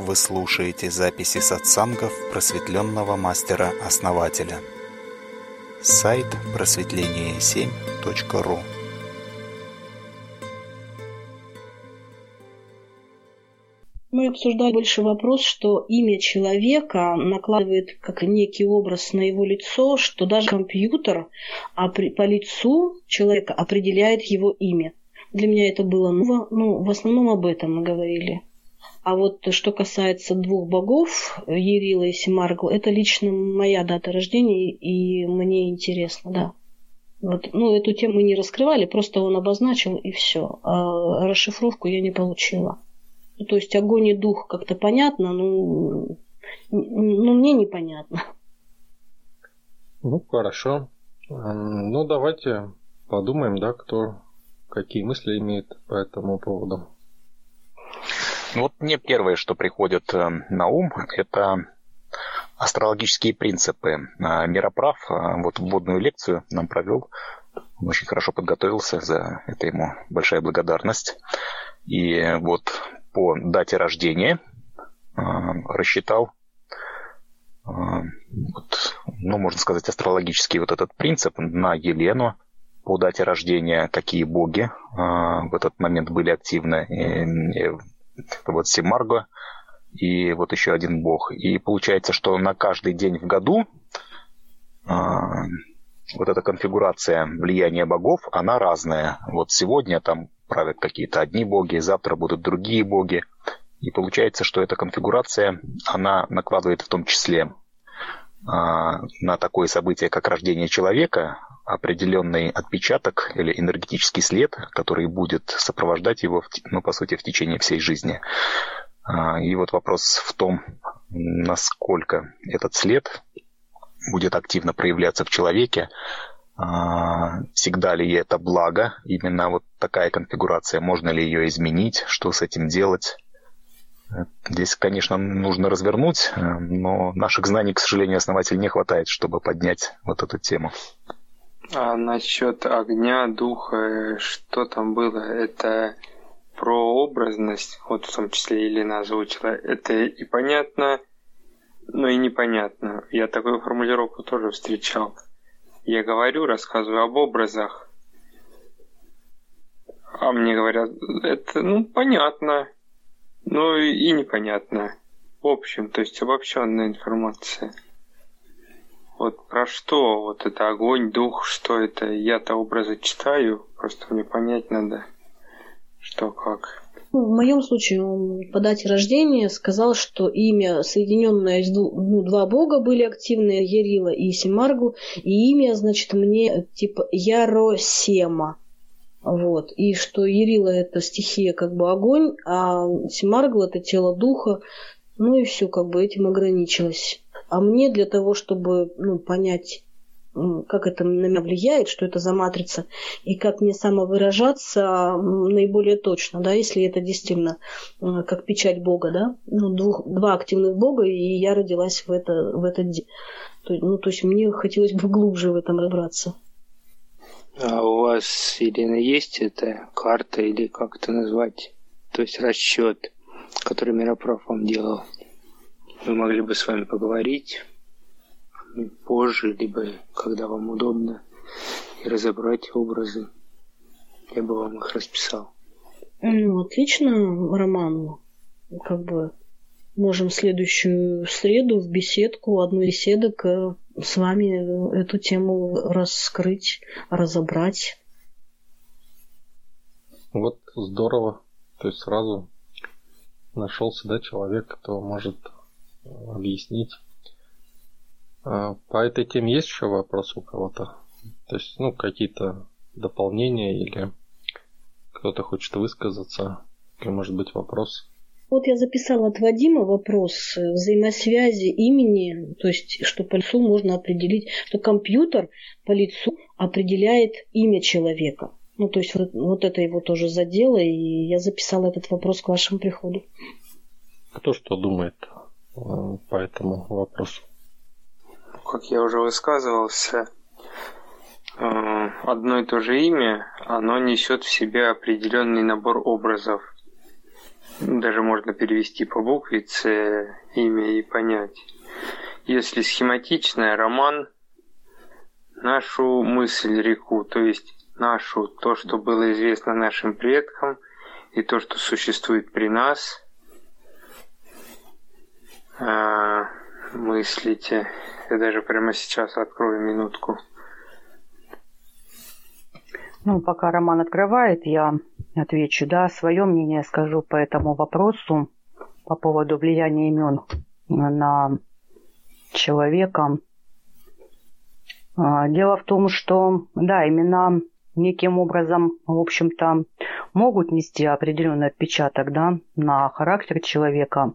Вы слушаете записи сатсангов просветленного мастера-основателя. Сайт просветление7.ру Мы обсуждали больше вопрос, что имя человека накладывает как некий образ на его лицо, что даже компьютер по лицу человека определяет его имя. Для меня это было ново, ну, в основном об этом мы говорили. А вот что касается двух богов, Ерила и Симаргл, это лично моя дата рождения, и мне интересно, да. Вот, ну, эту тему мы не раскрывали, просто он обозначил, и все. А расшифровку я не получила. Ну, то есть огонь и дух как-то понятно, но, ну, мне непонятно. Ну, хорошо. Ну, давайте подумаем, да, кто какие мысли имеет по этому поводу. Вот мне первое, что приходит э, на ум, это астрологические принципы. А, Мироправ а, вот вводную лекцию нам провел. Он очень хорошо подготовился, за это ему большая благодарность. И вот по дате рождения а, рассчитал вот, ну, можно сказать, астрологический вот этот принцип на Елену по дате рождения, какие боги в этот момент были активны. И, это вот Симарго и вот еще один бог. И получается, что на каждый день в году а, вот эта конфигурация влияния богов, она разная. Вот сегодня там правят какие-то одни боги, завтра будут другие боги. И получается, что эта конфигурация, она накладывает в том числе а, на такое событие, как рождение человека, определенный отпечаток или энергетический след, который будет сопровождать его, ну, по сути, в течение всей жизни. А, и вот вопрос в том, насколько этот след будет активно проявляться в человеке, а, всегда ли это благо, именно вот такая конфигурация, можно ли ее изменить, что с этим делать. Здесь, конечно, нужно развернуть, но наших знаний, к сожалению, основатель не хватает, чтобы поднять вот эту тему. А насчет огня, духа, что там было, это про образность, вот в том числе Елена озвучила, это и понятно, но и непонятно. Я такую формулировку тоже встречал. Я говорю, рассказываю об образах, а мне говорят, это, ну, понятно, но и непонятно. В общем, то есть обобщенная информация. Вот про что вот это огонь, дух, что это? Я-то образы читаю, просто мне понять надо, что как. Ну, в моем случае он по дате рождения сказал, что имя, соединенное из двух, ну, два бога были активные, Ерила и Симаргу, и имя, значит, мне типа Яросема. Вот. И что Ерила это стихия как бы огонь, а Симаргл это тело духа. Ну и все, как бы этим ограничилось. А мне для того, чтобы ну, понять, как это на меня влияет, что это за матрица, и как мне самовыражаться наиболее точно, да, если это действительно как печать Бога, да, ну, двух, два активных Бога, и я родилась в, это, в этот день. Ну, то есть мне хотелось бы глубже в этом разобраться. А у вас, Ирина, есть эта карта или как это назвать? То есть расчет, который Мироправ вам делал? Мы могли бы с вами поговорить позже, либо когда вам удобно, и разобрать образы. Я бы вам их расписал. Ну, отлично, Роман. Как бы можем следующую среду в беседку, одну из беседок э, с вами эту тему раскрыть, разобрать. Вот здорово. То есть сразу нашелся, да, человек, кто может объяснить. А по этой теме есть еще вопрос у кого-то? То есть, ну, какие-то дополнения или кто-то хочет высказаться, или может быть вопрос? Вот я записала от Вадима вопрос взаимосвязи имени, то есть, что по лицу можно определить, что компьютер по лицу определяет имя человека. Ну, то есть, вот, вот это его тоже задело, и я записала этот вопрос к вашему приходу. Кто что думает? Э, по этому вопросу? Как я уже высказывался, э, одно и то же имя, оно несет в себе определенный набор образов. даже можно перевести по буквице имя и понять. Если схематичное, роман нашу мысль реку, то есть нашу, то, что было известно нашим предкам, и то, что существует при нас. А, мыслите. Я даже прямо сейчас открою минутку. Ну, пока Роман открывает, я отвечу, да, свое мнение скажу по этому вопросу по поводу влияния имен на человека. А, дело в том, что, да, имена неким образом, в общем-то, могут нести определенный отпечаток да, на характер человека.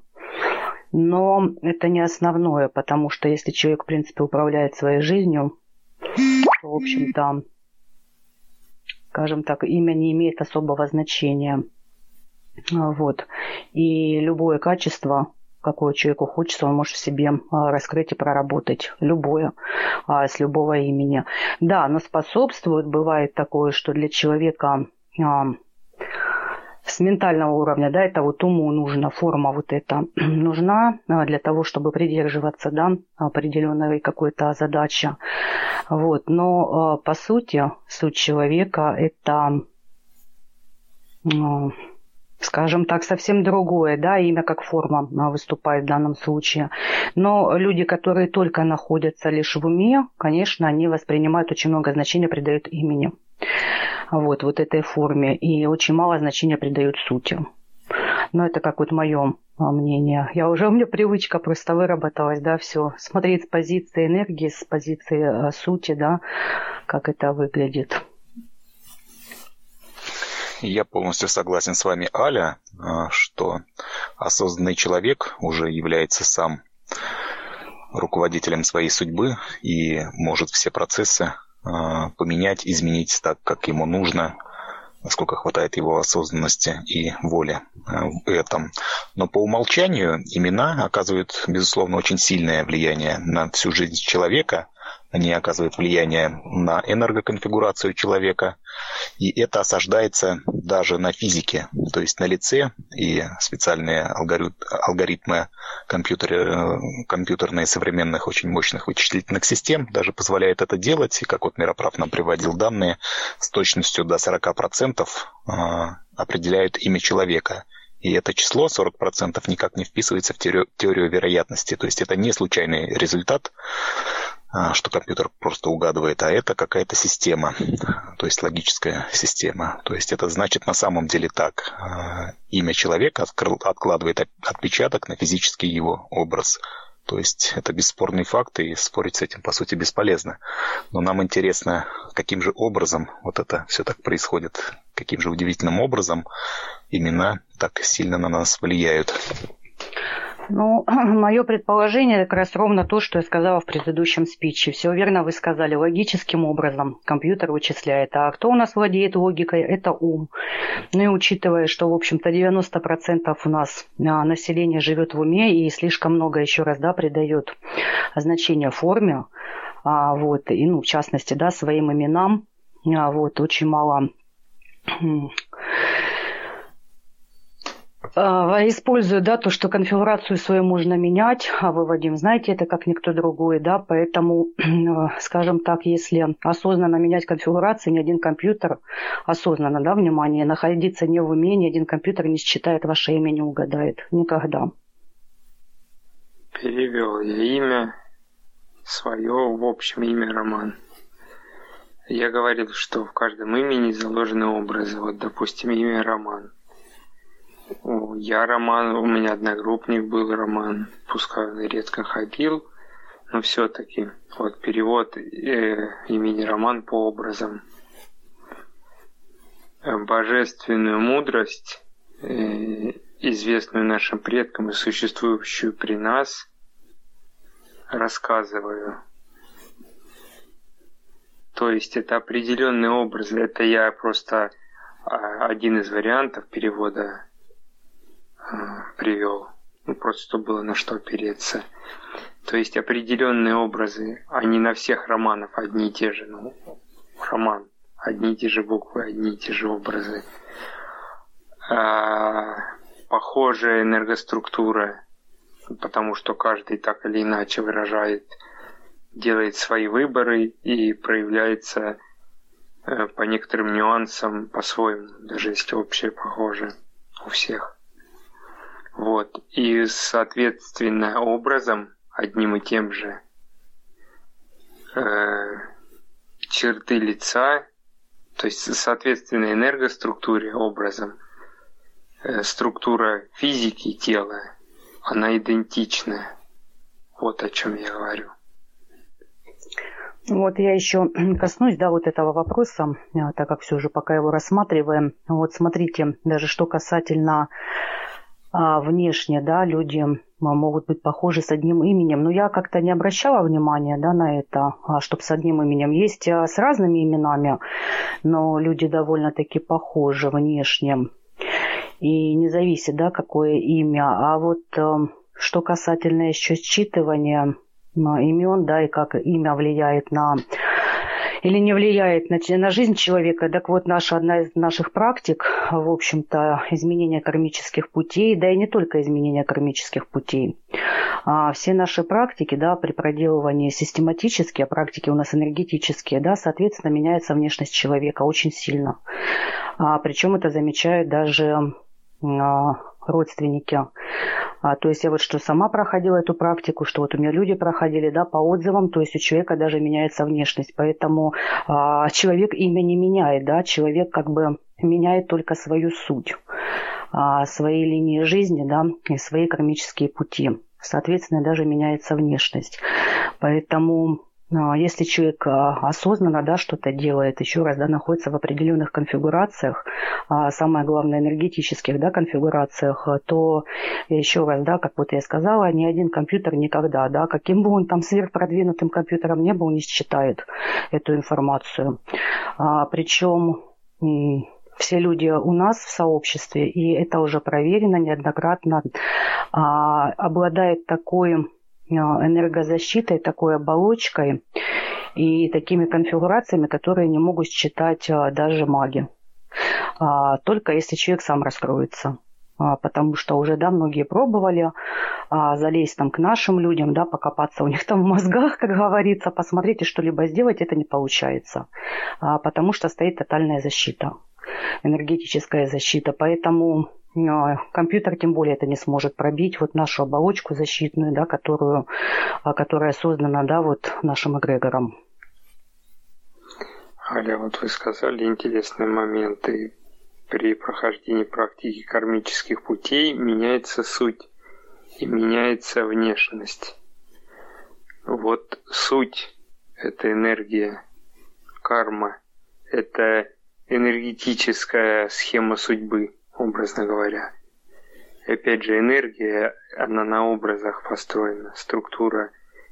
Но это не основное, потому что если человек, в принципе, управляет своей жизнью, то, в общем-то, скажем так, имя не имеет особого значения. Вот. И любое качество, какое человеку хочется, он может в себе а, раскрыть и проработать. Любое, а, с любого имени. Да, но способствует, бывает такое, что для человека а, с ментального уровня, да, это вот уму нужна, форма вот эта нужна для того, чтобы придерживаться, да, определенной какой-то задачи. Вот, но по сути, суть человека это скажем так, совсем другое, да, имя как форма а, выступает в данном случае. Но люди, которые только находятся лишь в уме, конечно, они воспринимают очень много значения, придают имени. Вот, вот этой форме. И очень мало значения придают сути. Но это как вот мое а, мнение. Я уже, у меня привычка просто выработалась, да, все. Смотреть с позиции энергии, с позиции а, сути, да, как это выглядит. Я полностью согласен с вами, Аля, а, что осознанный человек уже является сам руководителем своей судьбы и может все процессы поменять, изменить так, как ему нужно, насколько хватает его осознанности и воли а, в этом. Но по умолчанию имена оказывают, безусловно, очень сильное влияние на всю жизнь человека, они оказывают влияние на энергоконфигурацию человека, и это осаждается даже на физике, то есть на лице, и специальные алгоритмы компьютер, компьютерные современных очень мощных вычислительных систем даже позволяют это делать, и как вот Мироправ нам приводил данные, с точностью до 40% а, определяют имя человека. И это число 40% никак не вписывается в теорию, теорию вероятности. То есть это не случайный результат что компьютер просто угадывает, а это какая-то система, то есть логическая система. То есть это значит на самом деле так. А, имя человека откладывает отпечаток на физический его образ. То есть это бесспорный факт, и спорить с этим, по сути, бесполезно. Но нам интересно, каким же образом вот это все так происходит, каким же удивительным образом имена так сильно на нас влияют. Ну, мое предположение как раз ровно то, что я сказала в предыдущем спиче. Все верно вы сказали. Логическим образом компьютер вычисляет. А кто у нас владеет логикой? Это ум. Ну и учитывая, что, в общем-то, 90% у нас а, населения живет в уме и слишком много, еще раз, да, придает значение форме, а, вот, и, ну, в частности, да, своим именам, а, вот, очень мало использую, да, то, что конфигурацию свою можно менять, а вы, Вадим, знаете это как никто другой, да, поэтому, скажем так, если осознанно менять конфигурацию, ни один компьютер, осознанно, да, внимание, находиться не в уме, ни один компьютер не считает ваше имя, не угадает. Никогда. Перевел имя свое в общем имя Роман. Я говорил, что в каждом имени заложены образы. Вот, допустим, имя Роман. Я Роман, у меня одногруппник был Роман, пускай он редко ходил, но все-таки вот перевод э, имени Роман по образам. Божественную мудрость, э, известную нашим предкам и существующую при нас, рассказываю. То есть это определенный образ, это я просто а, один из вариантов перевода привел. Ну, просто было на что опереться. То есть определенные образы, они на всех романах одни и те же. Ну, роман, одни и те же буквы, одни и те же образы. А, похожая энергоструктура, потому что каждый так или иначе выражает, делает свои выборы и проявляется э, по некоторым нюансам по-своему, даже если общее похоже у всех. Вот. И, соответственно, образом, одним и тем же, э, черты лица, то есть, соответственно, энергоструктуре, образом, э, структура физики тела, она идентична. Вот о чем я говорю. Вот я еще коснусь, да, вот этого вопроса, э, так как все же пока его рассматриваем. Вот смотрите, даже что касательно а, внешне, да, люди а, могут быть похожи с одним именем. Но я как-то не обращала внимания да, на это, а, чтобы с одним именем. Есть с разными именами, но люди довольно-таки похожи внешне. И не зависит, да, какое имя. А вот что касательно еще считывания имен, да, и как имя влияет на или не влияет на, на жизнь человека. Так вот, наша, одна из наших практик, в общем-то, изменение кармических путей, да и не только изменение кармических путей. А все наши практики, да, при проделывании систематические, а практики у нас энергетические, да, соответственно, меняется внешность человека очень сильно. А, причем это замечают даже а, родственники. А, то есть я вот что сама проходила эту практику, что вот у меня люди проходили, да, по отзывам, то есть у человека даже меняется внешность. Поэтому а, человек имя не меняет, да, человек как бы меняет только свою суть, а, свои линии жизни, да, и свои кармические пути. Соответственно, даже меняется внешность. Поэтому если человек а, осознанно да, что-то делает, еще раз да, находится в определенных конфигурациях, а самое главное энергетических да, конфигурациях, то еще раз, да, как вот я сказала, ни один компьютер никогда, да, каким бы он там сверхпродвинутым компьютером не был, не считает эту информацию. А, причем все люди у нас в сообществе, и это уже проверено неоднократно, а, обладает такой энергозащитой, такой оболочкой и такими конфигурациями, которые не могут считать э, даже маги. А, только если человек сам раскроется. А, потому что уже, да, многие пробовали а, залезть там к нашим людям, да, покопаться у них там в мозгах, как говорится, посмотреть и что-либо сделать, это не получается. Потому что стоит тотальная защита, энергетическая защита. Поэтому компьютер тем более это не сможет пробить вот нашу оболочку защитную, да, которую, а, которая создана да, вот нашим эгрегором. Аля, вот вы сказали интересные моменты. При прохождении практики кармических путей меняется суть и меняется внешность. Вот суть – это энергия, карма – это энергетическая схема судьбы – образно говоря. И опять же, энергия, она на образах построена. Структура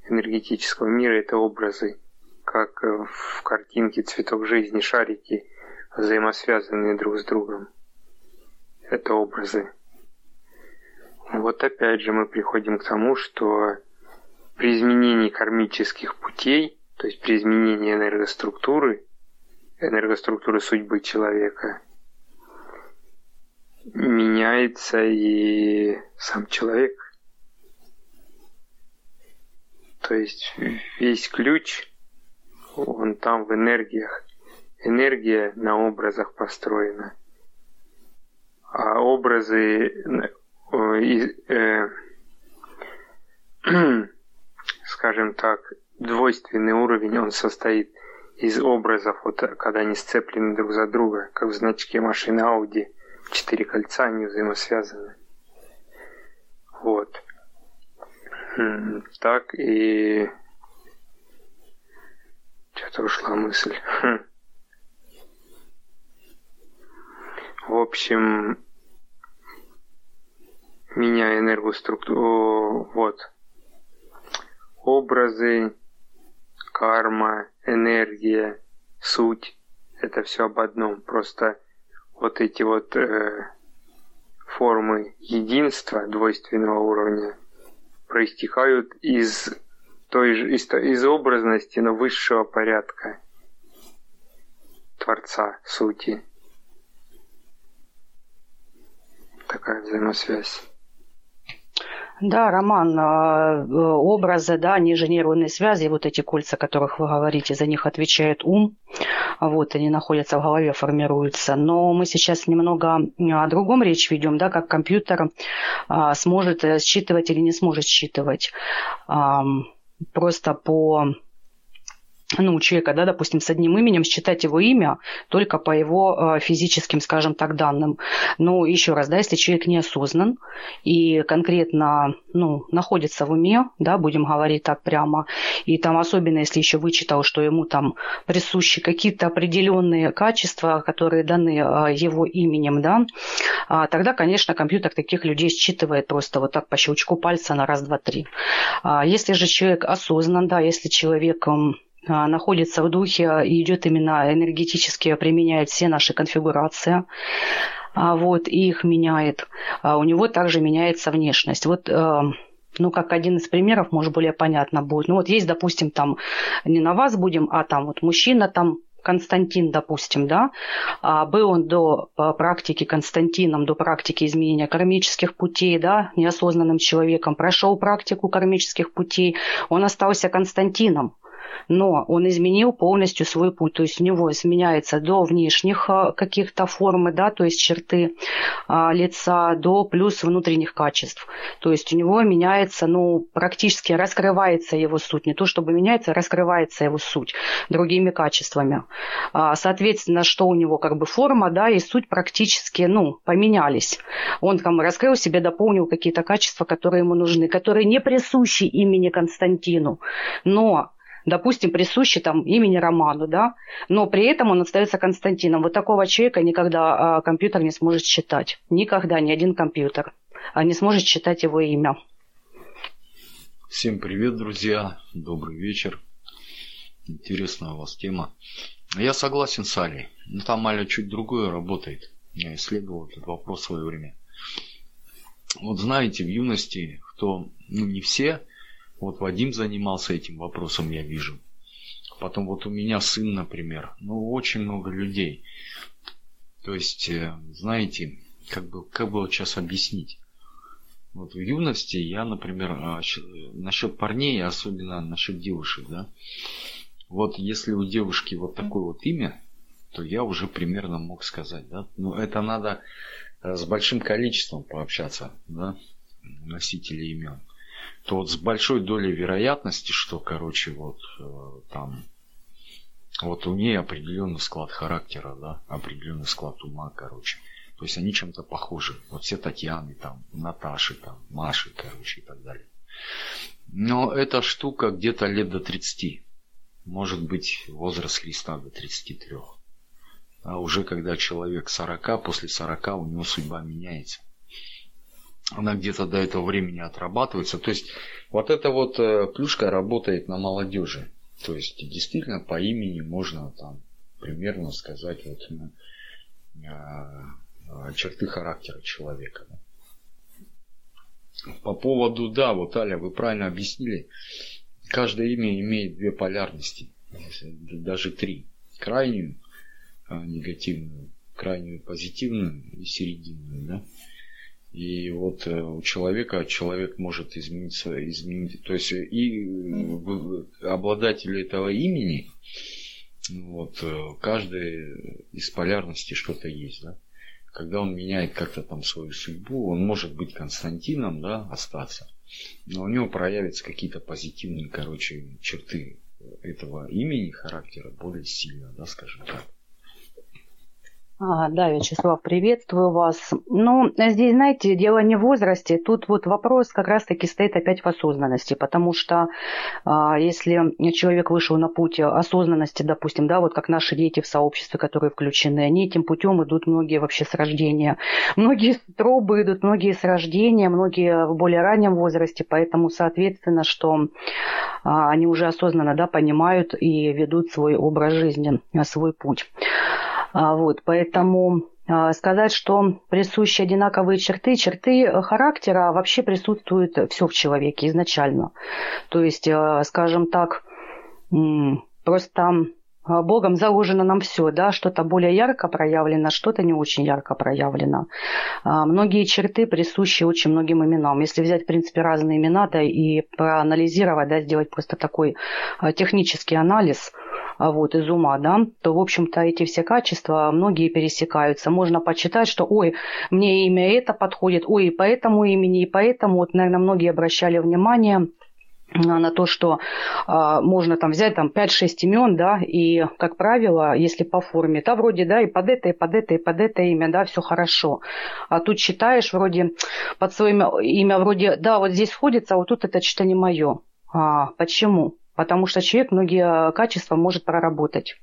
энергетического мира – это образы, как в картинке «Цветок жизни» шарики, взаимосвязанные друг с другом. Это образы. Вот опять же мы приходим к тому, что при изменении кармических путей, то есть при изменении энергоструктуры, энергоструктуры судьбы человека – меняется и сам человек. То есть весь ключ, он там в энергиях. Энергия на образах построена. А образы, э, э, скажем так, двойственный уровень, он состоит из образов, вот, когда они сцеплены друг за друга, как в значке машины Audi – четыре кольца, они взаимосвязаны. Вот. Так и... Что-то ушла мысль. В общем, меня энергоструктуру... Вот. Образы, карма, энергия, суть. Это все об одном. Просто вот эти вот э, формы единства двойственного уровня проистекают из той же из, из образности, но высшего порядка Творца, сути. Такая взаимосвязь. Да, Роман, а, э, образы, да, ниже связи, вот эти кольца, о которых вы говорите, за них отвечает ум, вот, они находятся в голове, формируются. Но мы сейчас немного о другом речь ведем, да, как компьютер а, сможет э, считывать или не сможет считывать просто по ну, человека, да, допустим, с одним именем, считать его имя только по его э, физическим, скажем так, данным. Но еще раз, да, если человек неосознан и конкретно, ну, находится в уме, да, будем говорить так прямо, и там особенно, если еще вычитал, что ему там присущи какие-то определенные качества, которые даны э, его именем, да, а тогда, конечно, компьютер таких людей считывает просто вот так по щелчку пальца на раз, два, три. А если же человек осознан, да, если человек находится в духе и идет именно энергетически, применяет все наши конфигурации, а, вот, и их меняет. А у него также меняется внешность. Вот ну, как один из примеров, может, более понятно будет. Ну, вот есть, допустим, там, не на вас будем, а там вот мужчина там Константин, допустим, да, был он до практики Константином, до практики изменения кармических путей, да, неосознанным человеком, прошел практику кармических путей, он остался Константином но он изменил полностью свой путь, то есть у него изменяется до внешних а, каких-то формы, да, то есть черты а, лица, до плюс внутренних качеств. То есть у него меняется, ну, практически раскрывается его суть, не то чтобы меняется, раскрывается его суть другими качествами. А, соответственно, что у него как бы форма, да, и суть практически, ну, поменялись. Он там раскрыл себе, дополнил какие-то качества, которые ему нужны, которые не присущи имени Константину, но допустим, присущи там имени Роману, да, но при этом он остается Константином. Вот такого человека никогда а, компьютер не сможет считать. Никогда ни один компьютер а не сможет считать его имя. Всем привет, друзья. Добрый вечер. Интересная у вас тема. Я согласен с Алей. Но там Аля чуть другое работает. Я исследовал этот вопрос в свое время. Вот знаете, в юности, кто, ну не все, вот Вадим занимался этим вопросом, я вижу. Потом вот у меня сын, например. Ну, очень много людей. То есть, э, знаете, как бы, как бы вот сейчас объяснить? Вот в юности я, например, а, насчет парней, особенно насчет девушек, да. Вот если у девушки вот такое вот имя, то я уже примерно мог сказать, да. Но это надо э, с большим количеством пообщаться, да, носителей имен то вот с большой долей вероятности, что, короче, вот э, там, вот у нее определенный склад характера, да, определенный склад ума, короче. То есть они чем-то похожи. Вот все Татьяны, там, Наташи, там, Маши, короче, и так далее. Но эта штука где-то лет до 30. Может быть, возраст Христа до 33. А уже когда человек 40, после 40 у него судьба меняется она где-то до этого времени отрабатывается. То есть вот эта вот э, плюшка работает на молодежи. То есть действительно по имени можно там примерно сказать вот на, э, черты характера человека. По поводу, да, вот Аля, вы правильно объяснили, каждое имя имеет две полярности, даже три. Крайнюю э, негативную, крайнюю позитивную и серединную, да. И вот э, у человека человек может измениться, изменить, то есть и обладатель этого имени, вот, э, каждый из полярностей что-то есть, да. Когда он меняет как-то там свою судьбу, он может быть Константином, да, остаться, но у него проявятся какие-то позитивные, короче, черты этого имени, характера более сильно, да, скажем так. А, да, Вячеслав, приветствую вас. Ну, здесь, знаете, дело не в возрасте. Тут вот вопрос как раз-таки стоит опять в осознанности, потому что а, если человек вышел на путь осознанности, допустим, да, вот как наши дети в сообществе, которые включены, они этим путем идут многие вообще с рождения. Многие с трубы идут, многие с рождения, многие в более раннем возрасте, поэтому, соответственно, что а, они уже осознанно, да, понимают и ведут свой образ жизни, свой путь. А, вот, поэтому а, сказать, что присущи одинаковые черты, черты характера вообще присутствуют все в человеке изначально. То есть, а, скажем так, просто а, Богом заложено нам все, да, что-то более ярко проявлено, что-то не очень ярко проявлено. А, многие черты присущи очень многим именам. Если взять, в принципе, разные имена, да, и проанализировать, да, сделать просто такой технический анализ, вот, из ума, да, то, в общем-то, эти все качества, многие пересекаются. Можно почитать, что, ой, мне имя это подходит, ой, и по этому имени, и поэтому, вот, наверное, многие обращали внимание, на то, что а, можно там взять там 5-6 имен, да, и, как правило, если по форме, то вроде, да, и под это, и под это, и под это имя, да, все хорошо. А тут читаешь вроде под свое имя, имя вроде, да, вот здесь сходится, а вот тут это что-то не мое. А, почему? Потому что человек многие качества может проработать.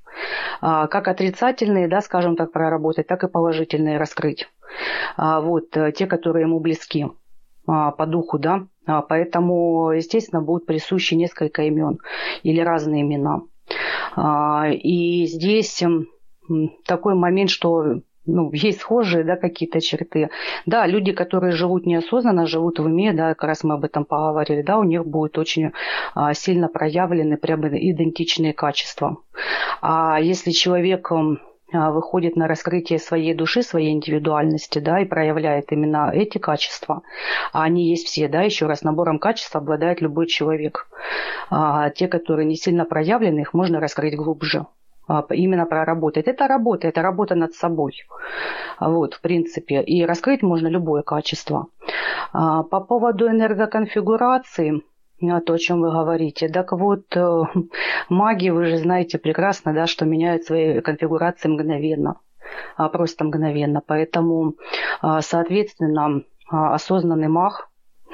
А, как отрицательные, да, скажем так, проработать, так и положительные раскрыть. А, вот, э, те, которые ему близки. А, по духу, да, поэтому, естественно, будут присущи несколько имен или разные имена. И здесь такой момент, что ну, есть схожие, да, какие-то черты. Да, люди, которые живут неосознанно, живут в уме, да, как раз мы об этом поговорили, да, у них будут очень а, сильно проявлены прямо идентичные качества. А если человек а, выходит на раскрытие своей души, своей индивидуальности, да, и проявляет именно эти качества. А они есть все, да, еще раз, набором качеств обладает любой человек. А те, которые не сильно проявлены, их можно раскрыть глубже именно проработать. Это работа, это работа над собой. Вот, в принципе. И раскрыть можно любое качество. А, по поводу энергоконфигурации, то, о чем вы говорите. Так вот, э, маги, вы же знаете прекрасно, да, что меняют свои конфигурации мгновенно, а, просто мгновенно. Поэтому, а, соответственно, а, осознанный маг,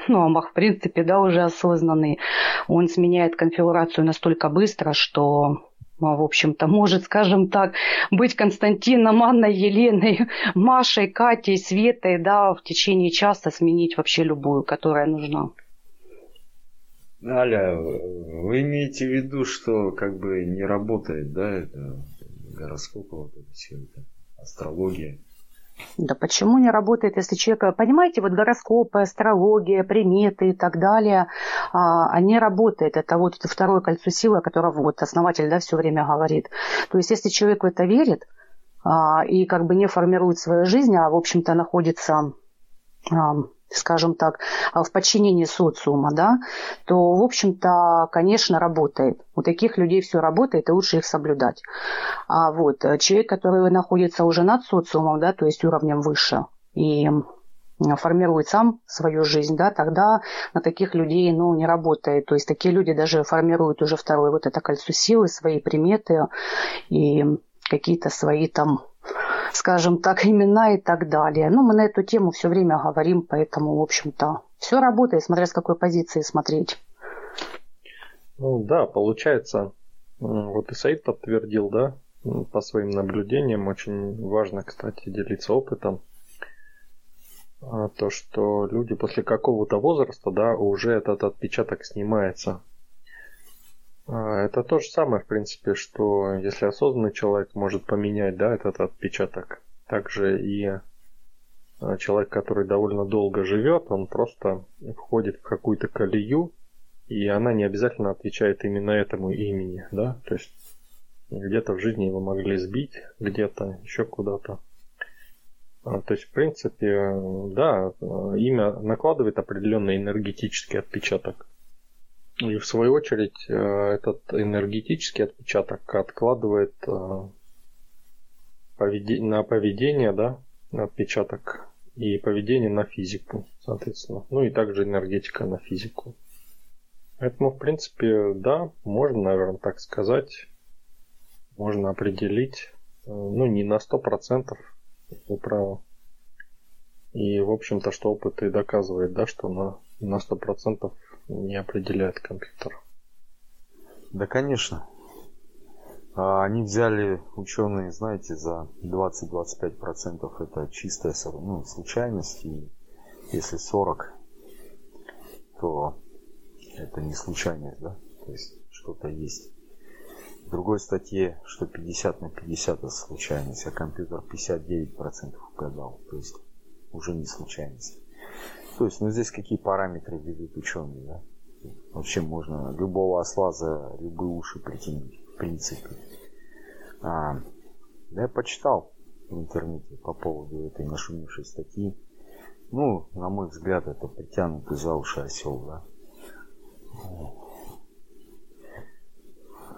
ну, а маг, в принципе, да, уже осознанный, он сменяет конфигурацию настолько быстро, что в общем-то, может, скажем так, быть Константином, Анной, Еленой, Машей, Катей, Светой, да, в течение часа сменить вообще любую, которая нужна. Аля, вы имеете в виду, что как бы не работает, да, это гороскоп, вот это все это, астрология? Да почему не работает, если человек, понимаете, вот гороскопы, астрология, приметы и так далее, а, они работают. Это вот это второе кольцо силы, о котором вот основатель да, все время говорит. То есть если человек в это верит а, и как бы не формирует свою жизнь, а в общем-то находится а, скажем так, а, в подчинении социума, да, то, в общем-то, конечно, работает. У таких людей все работает, и лучше их соблюдать. А вот э, человек, который находится уже над социумом, да, то есть уровнем выше, и формирует сам свою жизнь, да, тогда на таких людей, ну, не работает. То есть такие люди даже формируют уже второе вот это кольцо силы, свои приметы и какие-то свои там скажем так, имена и так далее. Ну, мы на эту тему все время говорим, поэтому, в общем-то, все работает, смотря с какой позиции смотреть. Ну да, получается, вот и Саид подтвердил, да, по своим наблюдениям, очень важно, кстати, делиться опытом, а, то, что люди после какого-то возраста, да, уже этот отпечаток снимается это то же самое, в принципе, что если осознанный человек может поменять да, этот отпечаток, также и а, человек, который довольно долго живет, он просто входит в какую-то колею, и она не обязательно отвечает именно этому имени, да, то есть где-то в жизни его могли сбить, где-то еще куда-то. А, то есть, в принципе, да, имя накладывает определенный энергетический отпечаток. И в свою очередь э, этот энергетический отпечаток откладывает э, на поведение, да, отпечаток и поведение на физику, соответственно. Ну и также энергетика на физику. Поэтому, в принципе, да, можно, наверное, так сказать. Можно определить, э, ну, не на 100%, вы. И, в общем-то, что опыт и доказывает, да, что на, на 100% не определяет компьютер. Да, конечно. А, они взяли, ученые, знаете, за 20-25% это чистая ну, случайность, и если 40, то это не случайность, да, то есть что-то есть. В другой статье, что 50 на 50 это случайность, а компьютер 59% угадал, то есть уже не случайность. То есть, ну здесь какие параметры ведут ученые, да? Вообще можно любого осла за любые уши притянуть, в принципе. А, я почитал в интернете по поводу этой нашумевшей статьи. Ну, на мой взгляд, это притянутый за уши осел, да.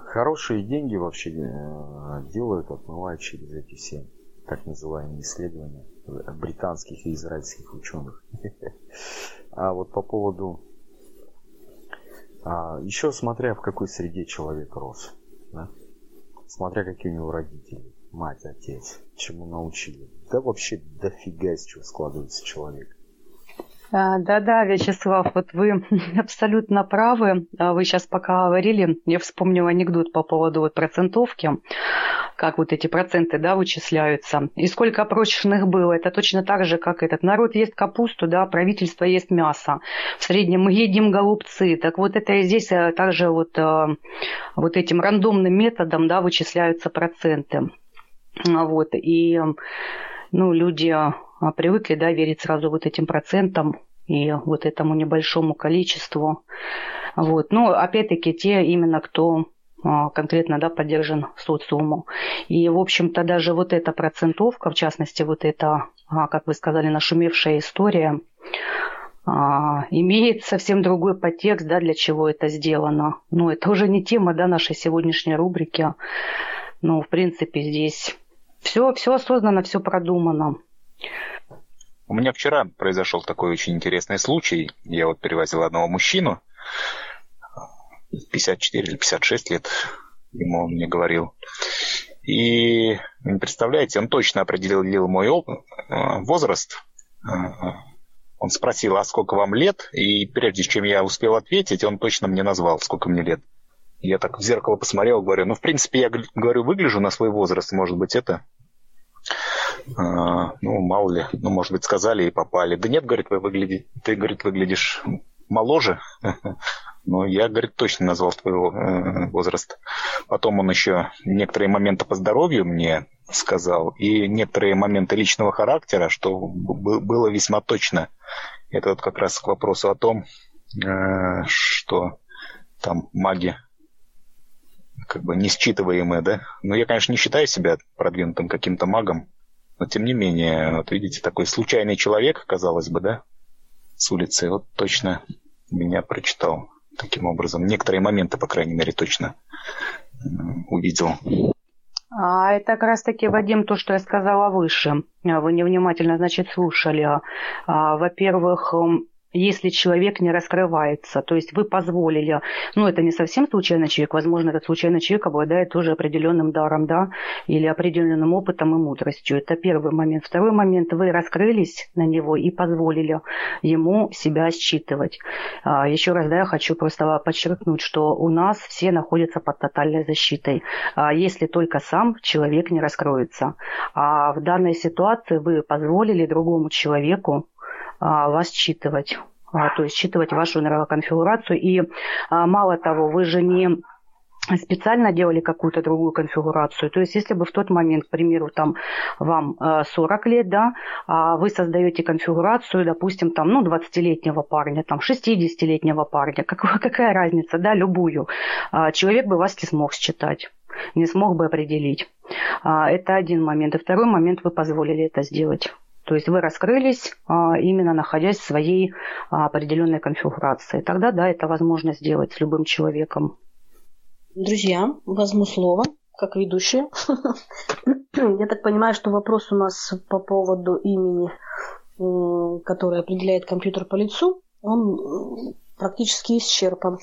Хорошие деньги вообще э, делают, отмывая через эти все так называемые исследования британских и израильских ученых. А вот по поводу... А, еще смотря в какой среде человек рос. Да? Смотря какие у него родители, мать, отец, чему научили. Да вообще дофига из чего складывается человек. А, да-да, Вячеслав, вот вы абсолютно правы. А вы сейчас пока говорили, я вспомнила анекдот по поводу вот процентовки, как вот эти проценты да, вычисляются. И сколько прочных было. Это точно так же, как этот народ ест капусту, да, правительство ест мясо. В среднем мы едим голубцы. Так вот это и здесь э, также вот, вот этим рандомным методом да, вычисляются проценты. Вот. И ну, люди а, привыкли, да, верить сразу вот этим процентам и вот этому небольшому количеству. Вот. Но опять-таки те именно, кто а, конкретно да, поддержан социуму. И, в общем-то, даже вот эта процентовка, в частности, вот эта, а, как вы сказали, нашумевшая история, имеет совсем другой подтекст, да, для чего это сделано. Но это уже не тема да, нашей сегодняшней рубрики. Ну, в принципе, здесь все, все осознанно, все продумано. У меня вчера произошел такой очень интересный случай. Я вот перевозил одного мужчину, 54 или 56 лет, ему он мне говорил. И, представляете, он точно определил мой э, возраст. Э, он спросил, а сколько вам лет? И прежде чем я успел ответить, он точно мне назвал, сколько мне лет. Я так в зеркало посмотрел, говорю, ну, в принципе, я говорю, выгляжу на свой возраст, может быть, это а, ну, мало ли, ну, может быть, сказали и попали. Да нет, говорит, вы выглядите, ты, говорит, выглядишь моложе. Но я, говорит, точно назвал твоего э, возраста. Потом он еще некоторые моменты по здоровью мне сказал, и некоторые моменты личного характера, что было весьма точно. Это вот как раз к вопросу о том, э, что там маги как бы несчитываемые, да. Но я, конечно, не считаю себя продвинутым каким-то магом, но тем не менее, вот видите, такой случайный человек, казалось бы, да, с улицы, вот точно меня прочитал таким образом. Некоторые моменты, по крайней мере, точно увидел. А это как раз таки, Вадим, то, что я сказала выше. Вы невнимательно, значит, слушали. А, во-первых, если человек не раскрывается. То есть вы позволили, ну это не совсем случайный человек, возможно, этот случайный человек обладает тоже определенным даром, да, или определенным опытом и мудростью. Это первый момент. Второй момент, вы раскрылись на него и позволили ему себя считывать. А, еще раз, да, я хочу просто подчеркнуть, что у нас все находятся под тотальной защитой, а, если только сам человек не раскроется. А в данной ситуации вы позволили другому человеку вас считывать, а, то есть считывать вашу нейроконфигурацию. И а, мало того, вы же не специально делали какую-то другую конфигурацию. То есть, если бы в тот момент, к примеру, там вам 40 лет, да, а вы создаете конфигурацию, допустим, там, ну, 20-летнего парня, там, 60-летнего парня, какая, какая разница, да, любую, человек бы вас не смог считать, не смог бы определить. Это один момент. И второй момент, вы позволили это сделать. То есть вы раскрылись а, именно находясь в своей а, определенной конфигурации. Тогда да, это возможно сделать с любым человеком. Друзья, возьму слово как ведущая. Я так понимаю, что вопрос у нас по поводу имени, который определяет компьютер по лицу, он практически исчерпан.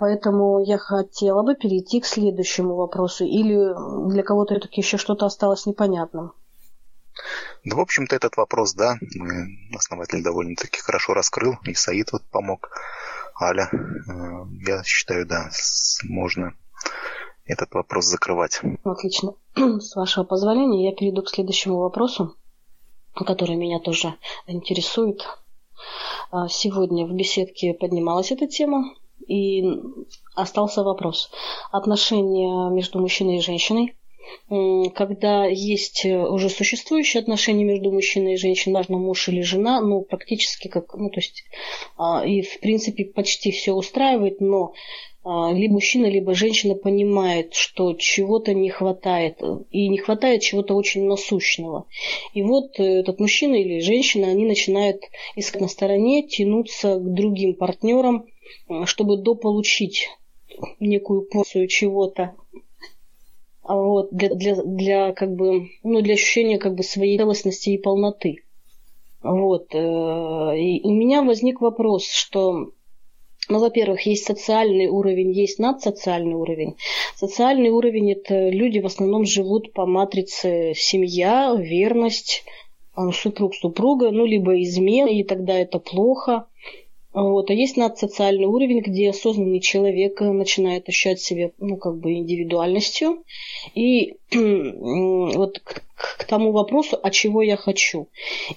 Поэтому я хотела бы перейти к следующему вопросу. Или для кого-то это еще что-то осталось непонятным. Да, в общем-то, этот вопрос, да, основатель довольно-таки хорошо раскрыл, и Саид вот помог, Аля. Э, я считаю, да, можно этот вопрос закрывать. Отлично. С вашего позволения я перейду к следующему вопросу, который меня тоже интересует. А, сегодня в беседке поднималась эта тема, и остался вопрос. Отношения между мужчиной и женщиной когда есть э, уже существующие отношения между мужчиной и женщиной, важно муж или жена, ну, практически как, ну, то есть, а, и в принципе почти все устраивает, но а, либо мужчина, либо женщина понимает, что чего-то не хватает, и не хватает чего-то очень насущного. И вот этот мужчина или женщина, они начинают искать на стороне, тянуться к другим партнерам, чтобы дополучить некую порцию чего-то. А вот, для, для, для, как бы, ну, для ощущения как бы своей целостности и полноты. Вот. Э, и у меня возник вопрос, что ну, во-первых, есть социальный уровень, есть надсоциальный уровень. Социальный уровень – это люди в основном живут по матрице семья, верность, э, супруг супруга, ну, либо измена, и тогда это плохо. Вот. А есть надсоциальный уровень, где осознанный человек начинает ощущать себя ну, как бы индивидуальностью. И вот к, к тому вопросу, а чего я хочу.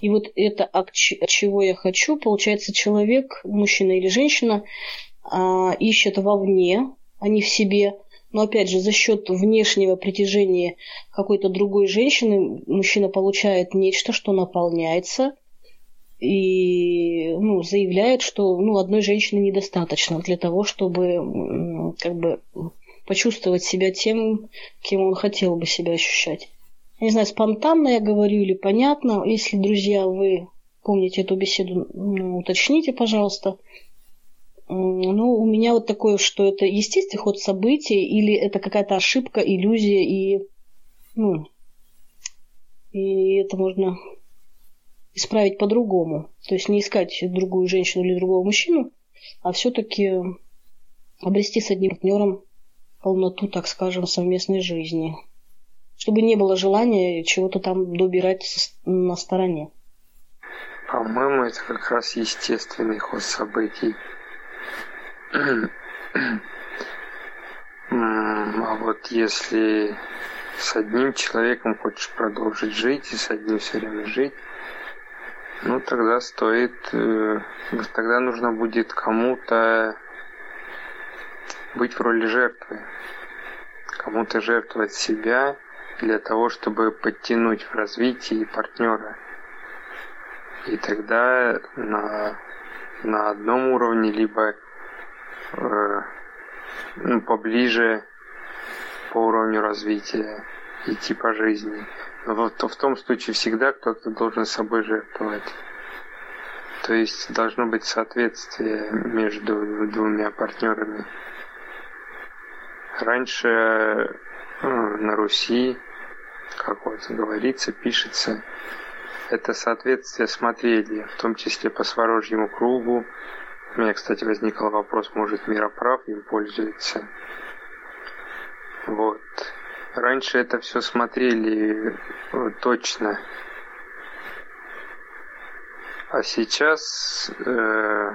И вот это, а чего я хочу, получается, человек, мужчина или женщина, а, ищет вовне, а не в себе. Но опять же, за счет внешнего притяжения какой-то другой женщины мужчина получает нечто, что наполняется, и ну, заявляет, что ну, одной женщины недостаточно для того, чтобы как бы почувствовать себя тем, кем он хотел бы себя ощущать. Не знаю, спонтанно я говорю или понятно. Если, друзья, вы помните эту беседу, ну, уточните, пожалуйста. Ну, у меня вот такое, что это естественный ход событий или это какая-то ошибка, иллюзия и, ну, и это можно исправить по-другому. То есть не искать другую женщину или другого мужчину, а все-таки обрести с одним партнером полноту, так скажем, совместной жизни. Чтобы не было желания чего-то там добирать на стороне. По-моему, это как раз естественный ход событий. А вот если с одним человеком хочешь продолжить жить и с одним все время жить, ну, тогда стоит... Э, тогда нужно будет кому-то быть в роли жертвы. Кому-то жертвовать себя для того, чтобы подтянуть в развитии партнера. И тогда на, на одном уровне, либо э, ну, поближе по уровню развития идти по жизни. Вот в том случае всегда кто-то должен собой жертвовать. То есть должно быть соответствие между двумя партнерами. Раньше ну, на Руси, как вот говорится, пишется, это соответствие смотрели, в том числе по Сворожьему кругу. У меня, кстати, возникл вопрос, может Мироправ им пользуется. Вот. Раньше это все смотрели э, точно. А сейчас э,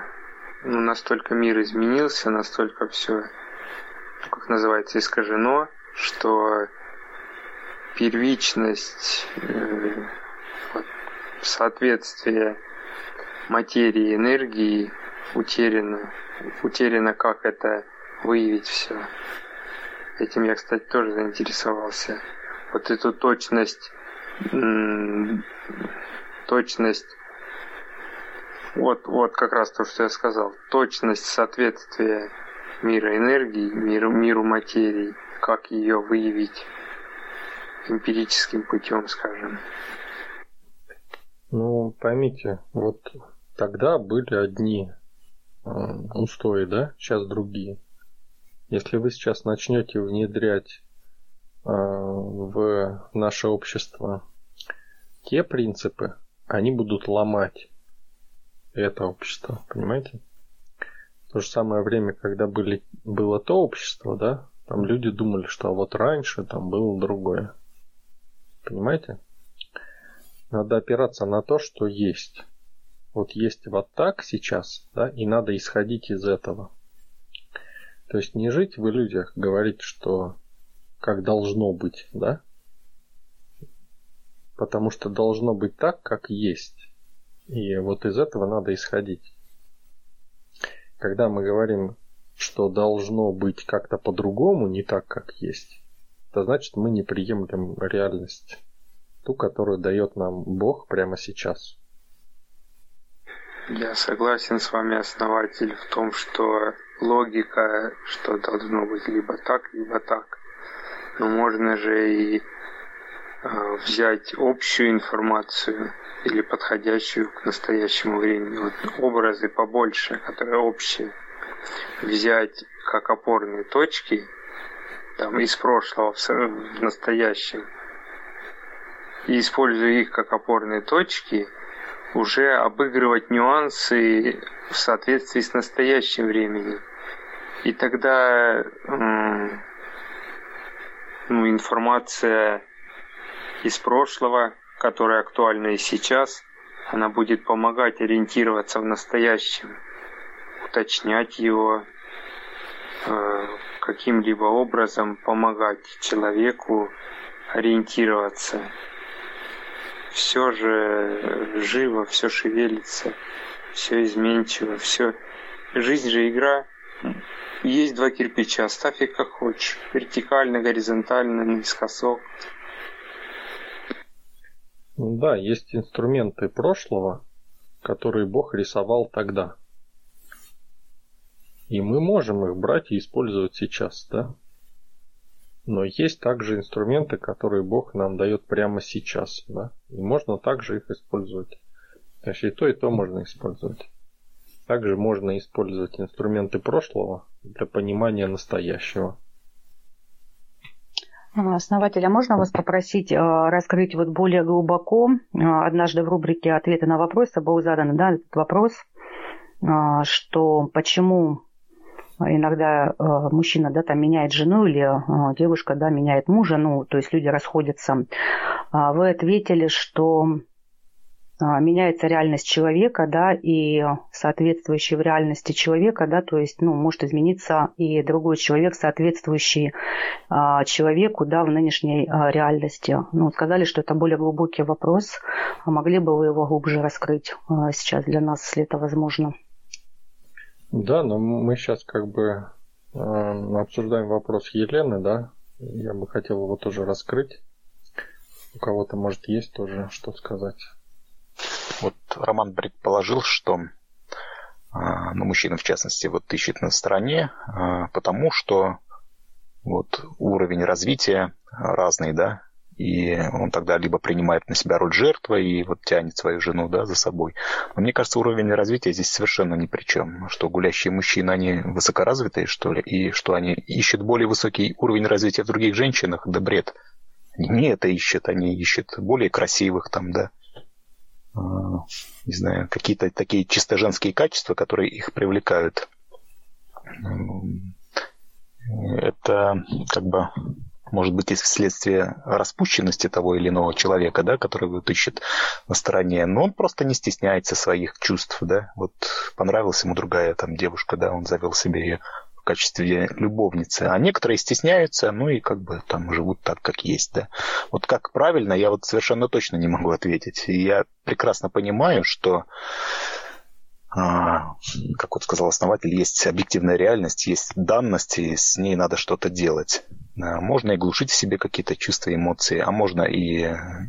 ну, настолько мир изменился, настолько все, как называется, искажено, что первичность, э, соответствие материи и энергии утеряно. Утеряно, как это выявить все. Этим я, кстати, тоже заинтересовался. Вот эту точность, точность, вот, вот как раз то, что я сказал, точность соответствия мира энергии, миру, миру материи, как ее выявить эмпирическим путем, скажем. Ну, поймите, вот тогда были одни э, устои, да, сейчас другие. Если вы сейчас начнете внедрять э, в наше общество те принципы, они будут ломать это общество, понимаете? В то же самое время, когда были, было то общество, да, там люди думали, что а вот раньше там было другое. Понимаете? Надо опираться на то, что есть. Вот есть вот так сейчас, да, и надо исходить из этого. То есть не жить в иллюзиях, говорить, что как должно быть, да? Потому что должно быть так, как есть. И вот из этого надо исходить. Когда мы говорим, что должно быть как-то по-другому, не так, как есть, это значит, мы не приемлем реальность, ту, которую дает нам Бог прямо сейчас. Я согласен с вами, основатель, в том, что логика, что должно быть либо так, либо так. Но можно же и э, взять общую информацию или подходящую к настоящему времени. Вот образы побольше, которые общие. Взять как опорные точки там, из прошлого в, в настоящем. И используя их как опорные точки, уже обыгрывать нюансы в соответствии с настоящим временем. И тогда ну, информация из прошлого, которая актуальна и сейчас, она будет помогать ориентироваться в настоящем, уточнять его, э, каким-либо образом помогать человеку ориентироваться. Все же живо, все шевелится, все изменчиво, все. Жизнь же игра. Есть два кирпича, ставь их как хочешь. Вертикально, горизонтально, наискосок. Да, есть инструменты прошлого, которые Бог рисовал тогда. И мы можем их брать и использовать сейчас, да? Но есть также инструменты, которые Бог нам дает прямо сейчас, да? И можно также их использовать. То есть и то, и то можно использовать. Также можно использовать инструменты прошлого для понимания настоящего. А, основатель, а можно вас попросить а, раскрыть вот более глубоко? А, однажды в рубрике «Ответы на вопросы» был задан да, этот вопрос, что почему иногда мужчина да, там меняет жену или девушка да, меняет мужа, ну, то есть люди расходятся. Вы ответили, что меняется реальность человека, да, и соответствующий в реальности человека, да, то есть, ну, может измениться и другой человек, соответствующий а, человеку, да, в нынешней а, реальности. Ну, сказали, что это более глубокий вопрос. А могли бы вы его глубже раскрыть а, сейчас для нас, если это возможно? Да, но мы сейчас как бы э, обсуждаем вопрос Елены, да. Я бы хотел его тоже раскрыть. У кого-то, может, есть тоже что сказать. Вот Роман предположил, что а, ну, мужчина, в частности, вот ищет на стороне, а, потому что вот уровень развития разный, да, и он тогда либо принимает на себя роль жертвы и вот тянет свою жену, да, за собой. Но мне кажется, уровень развития здесь совершенно ни при чем. Что гулящие мужчины, они высокоразвитые, что ли, и что они ищут более высокий уровень развития в других женщинах, да бред. Не это ищут, они ищут более красивых там, да, не знаю, какие-то такие чисто женские качества, которые их привлекают. Это как бы может быть, из вследствие распущенности того или иного человека, да, который вот ищет на стороне, но он просто не стесняется своих чувств, да, вот понравилась ему другая там девушка, да, он завел себе ее качестве любовницы, а некоторые стесняются, ну и как бы там живут так, как есть, да. Вот как правильно, я вот совершенно точно не могу ответить. Я прекрасно понимаю, что а, как вот сказал основатель, есть объективная реальность, есть данность, и с ней надо что-то делать. Можно и глушить в себе какие-то чувства, эмоции, а можно и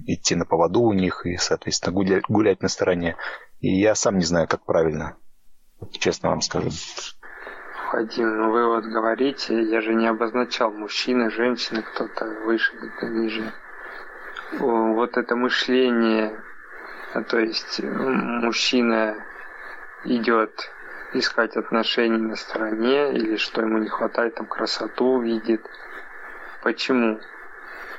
идти на поводу у них, и, соответственно, гулять, гулять на стороне. И я сам не знаю, как правильно, честно вам скажу. Вадим, ну вы вот говорите, я же не обозначал мужчина, женщина, кто-то выше, кто-то ниже. Вот это мышление, а то есть мужчина идет искать отношений на стороне, или что ему не хватает, там красоту видит. Почему?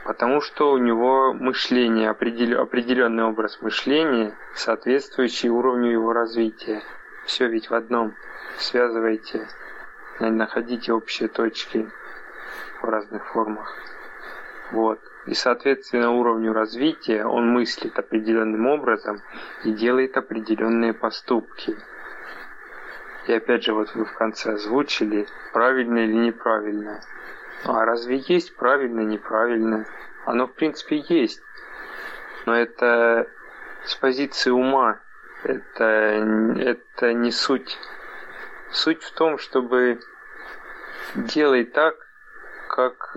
Потому что у него мышление, определенный образ мышления, соответствующий уровню его развития. Все ведь в одном. Связывайте находите общие точки в разных формах. Вот. И, соответственно, уровню развития он мыслит определенным образом и делает определенные поступки. И опять же, вот вы в конце озвучили, правильно или неправильно. А разве есть правильно, неправильно? Оно, в принципе, есть. Но это с позиции ума. Это, это не суть. Суть в том, чтобы делай так, как,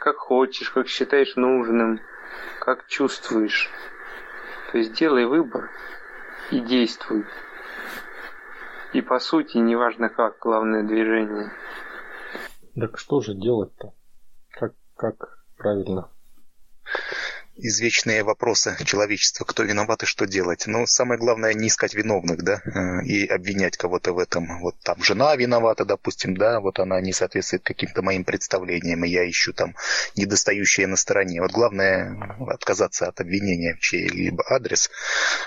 как хочешь, как считаешь нужным, как чувствуешь. То есть делай выбор и действуй. И по сути, неважно как, главное движение. Так что же делать-то? Как, как правильно? Извечные вопросы человечества, кто виноват и что делать. Но самое главное не искать виновных, да, э, и обвинять кого-то в этом. Вот там жена виновата, допустим, да, вот она не соответствует каким-то моим представлениям, и я ищу там недостающее на стороне. Вот главное отказаться от обвинения в чей-либо адрес.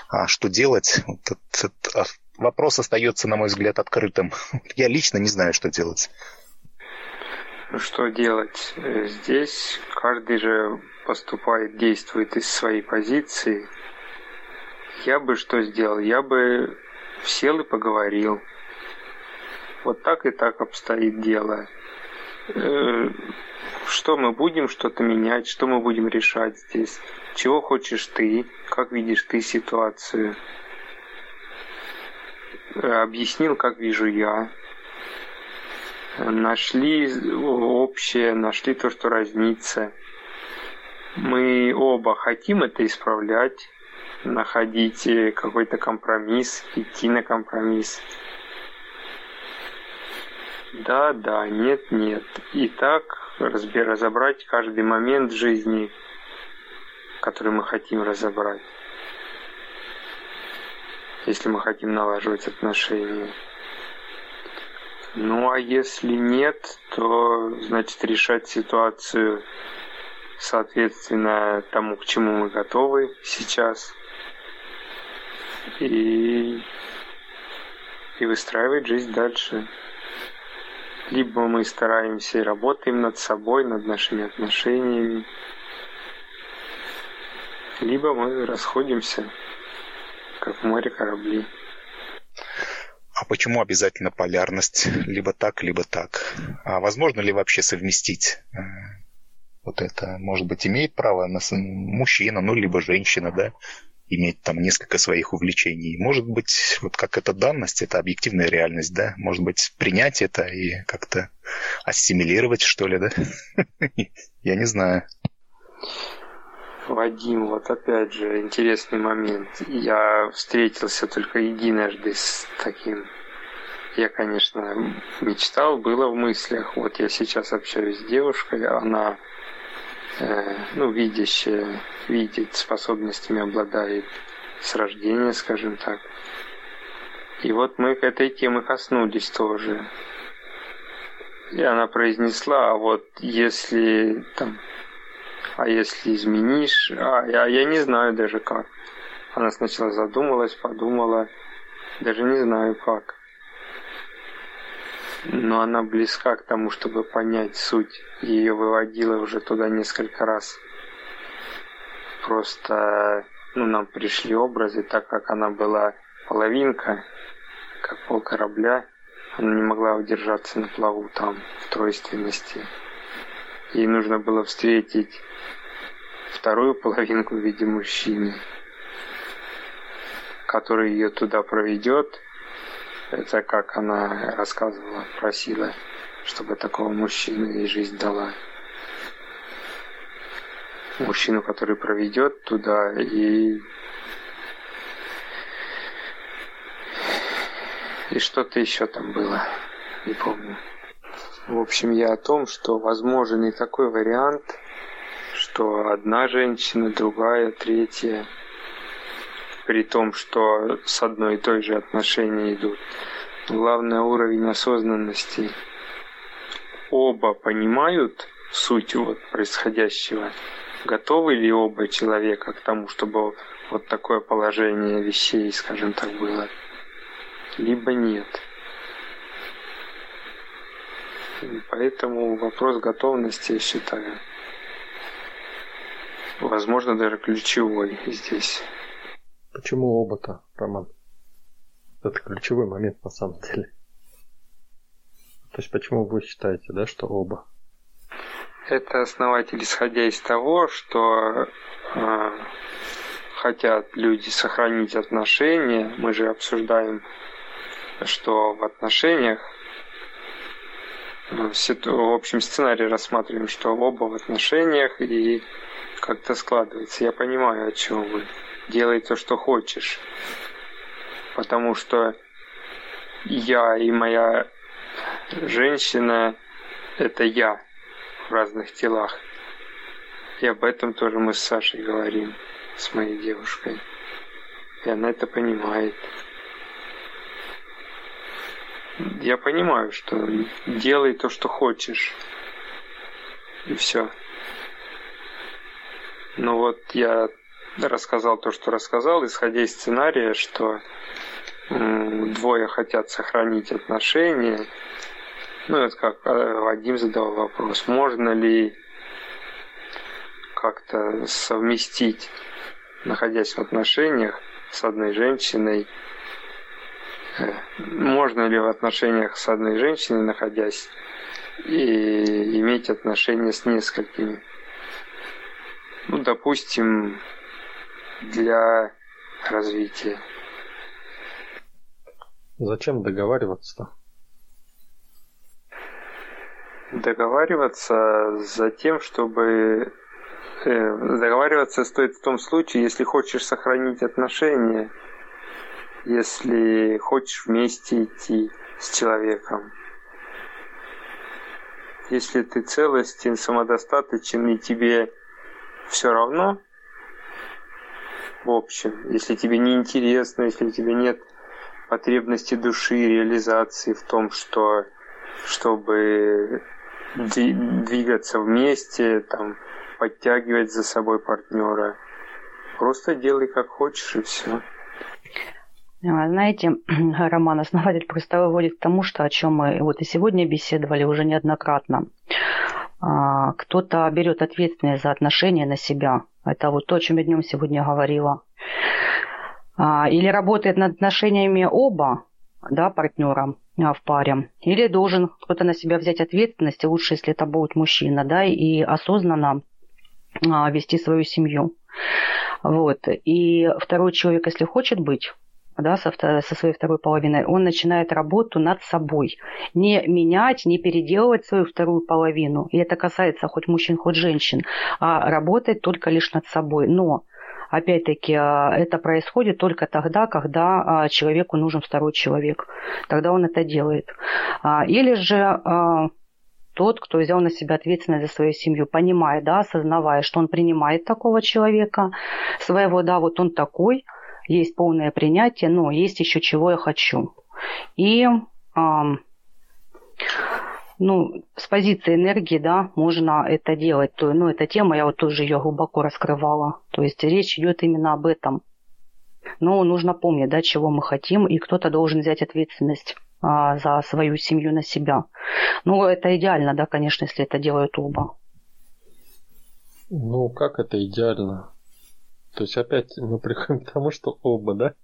А что делать? Вот этот а вопрос остается, на мой взгляд, открытым. Я лично не знаю, что делать. Что делать? Э, здесь каждый же поступает, действует из своей позиции, я бы что сделал? Я бы сел и поговорил. Вот так и так обстоит дело. Э, что мы будем что-то менять, что мы будем решать здесь? Чего хочешь ты? Как видишь ты ситуацию? Э, объяснил, как вижу я. Нашли общее, нашли то, что разнится. Мы оба хотим это исправлять, находить э, какой-то компромисс, идти на компромисс. Да, да, нет, нет. И так разобрать каждый момент жизни, который мы хотим разобрать. Если мы хотим налаживать отношения. Ну а если нет, то значит решать ситуацию соответственно тому, к чему мы готовы сейчас. И, и выстраивать жизнь дальше. Либо мы стараемся и работаем над собой, над нашими отношениями, либо мы расходимся, как в море корабли. А почему обязательно полярность? Либо так, либо так. А возможно ли вообще совместить э, вот это, может быть, имеет право на мужчина, ну, либо женщина, да, иметь там несколько своих увлечений. Может быть, вот как это данность, это объективная реальность, да? Может быть, принять это и как-то ассимилировать, что ли, да? Я не знаю. Вадим, вот опять же интересный момент. Я встретился только единожды с таким. Я, конечно, мечтал, было в мыслях. Вот я сейчас общаюсь с девушкой, она ну, видящая, видит, способностями обладает с рождения, скажем так. И вот мы к этой теме коснулись тоже. И она произнесла, а вот если там, а если изменишь, а, а я не знаю даже как. Она сначала задумалась, подумала, даже не знаю как но она близка к тому, чтобы понять суть. Ее выводила уже туда несколько раз. Просто ну, нам пришли образы, так как она была половинка, как пол корабля, она не могла удержаться на плаву там, в тройственности. Ей нужно было встретить вторую половинку в виде мужчины, который ее туда проведет – это как она рассказывала, просила, чтобы такого мужчину ей жизнь дала. Мужчину, который проведет туда и и что-то еще там было, не помню. В общем, я о том, что возможен и такой вариант, что одна женщина, другая, третья – при том, что с одной и той же отношения идут. Главный уровень осознанности. Оба понимают суть вот происходящего. Готовы ли оба человека к тому, чтобы вот такое положение вещей, скажем так, было? Либо нет. Поэтому вопрос готовности, я считаю, возможно, даже ключевой здесь. Почему оба-то, Роман? Это ключевой момент на самом деле. То есть почему вы считаете, да, что оба? Это основатель, исходя из того, что э, хотят люди сохранить отношения. Мы же обсуждаем, что в отношениях ну, в общем сценарии рассматриваем, что оба в отношениях и как-то складывается. Я понимаю, о чем вы делай то, что хочешь. Потому что я и моя женщина – это я в разных телах. И об этом тоже мы с Сашей говорим, с моей девушкой. И она это понимает. Я понимаю, что делай то, что хочешь. И все. Ну вот я рассказал то, что рассказал, исходя из сценария, что двое хотят сохранить отношения. Ну, это как э, Вадим задал вопрос, можно ли как-то совместить, находясь в отношениях с одной женщиной, э, можно ли в отношениях с одной женщиной, находясь, и иметь отношения с несколькими. Ну, допустим, для развития. Зачем договариваться-то? Договариваться за тем, чтобы... Э, договариваться стоит в том случае, если хочешь сохранить отношения, если хочешь вместе идти с человеком. Если ты целостен, самодостаточен и тебе все равно, в общем, если тебе не интересно, если у тебя нет потребности души, реализации в том, что чтобы двигаться вместе, там, подтягивать за собой партнера. Просто делай как хочешь и все. А, знаете, Роман, основатель просто выводит к тому, что о чем мы вот и сегодня беседовали уже неоднократно. А, кто-то берет ответственность за отношения на себя. Это вот то, о чем я днем сегодня говорила. А, или работает над отношениями оба, да, партнера а, в паре, или должен кто-то на себя взять ответственность, лучше, если это будет мужчина, да, и осознанно вести свою семью. Вот. И второй человек, если хочет быть да, со, со своей второй половиной, он начинает работу над собой. Не менять, не переделывать свою вторую половину. И это касается хоть мужчин, хоть женщин. А работать только лишь над собой. Но Опять-таки, а, это происходит только тогда, когда а, человеку нужен второй человек. Тогда он это делает. А, или же тот, кто взял на себя ответственность за свою семью, понимая, да, осознавая, что он принимает такого человека, своего, да, вот он такой, есть полное принятие, но есть еще чего я хочу. И ну, с позиции энергии, да, можно это делать. То, ну, эта тема, я вот тоже ее глубоко раскрывала. То есть речь идет именно об этом. Но нужно помнить, да, чего мы хотим, и кто-то должен взять ответственность а, за свою семью на себя. Ну, это идеально, да, конечно, если это делают оба. Ну, как это идеально? То есть опять мы приходим к тому, что оба, да?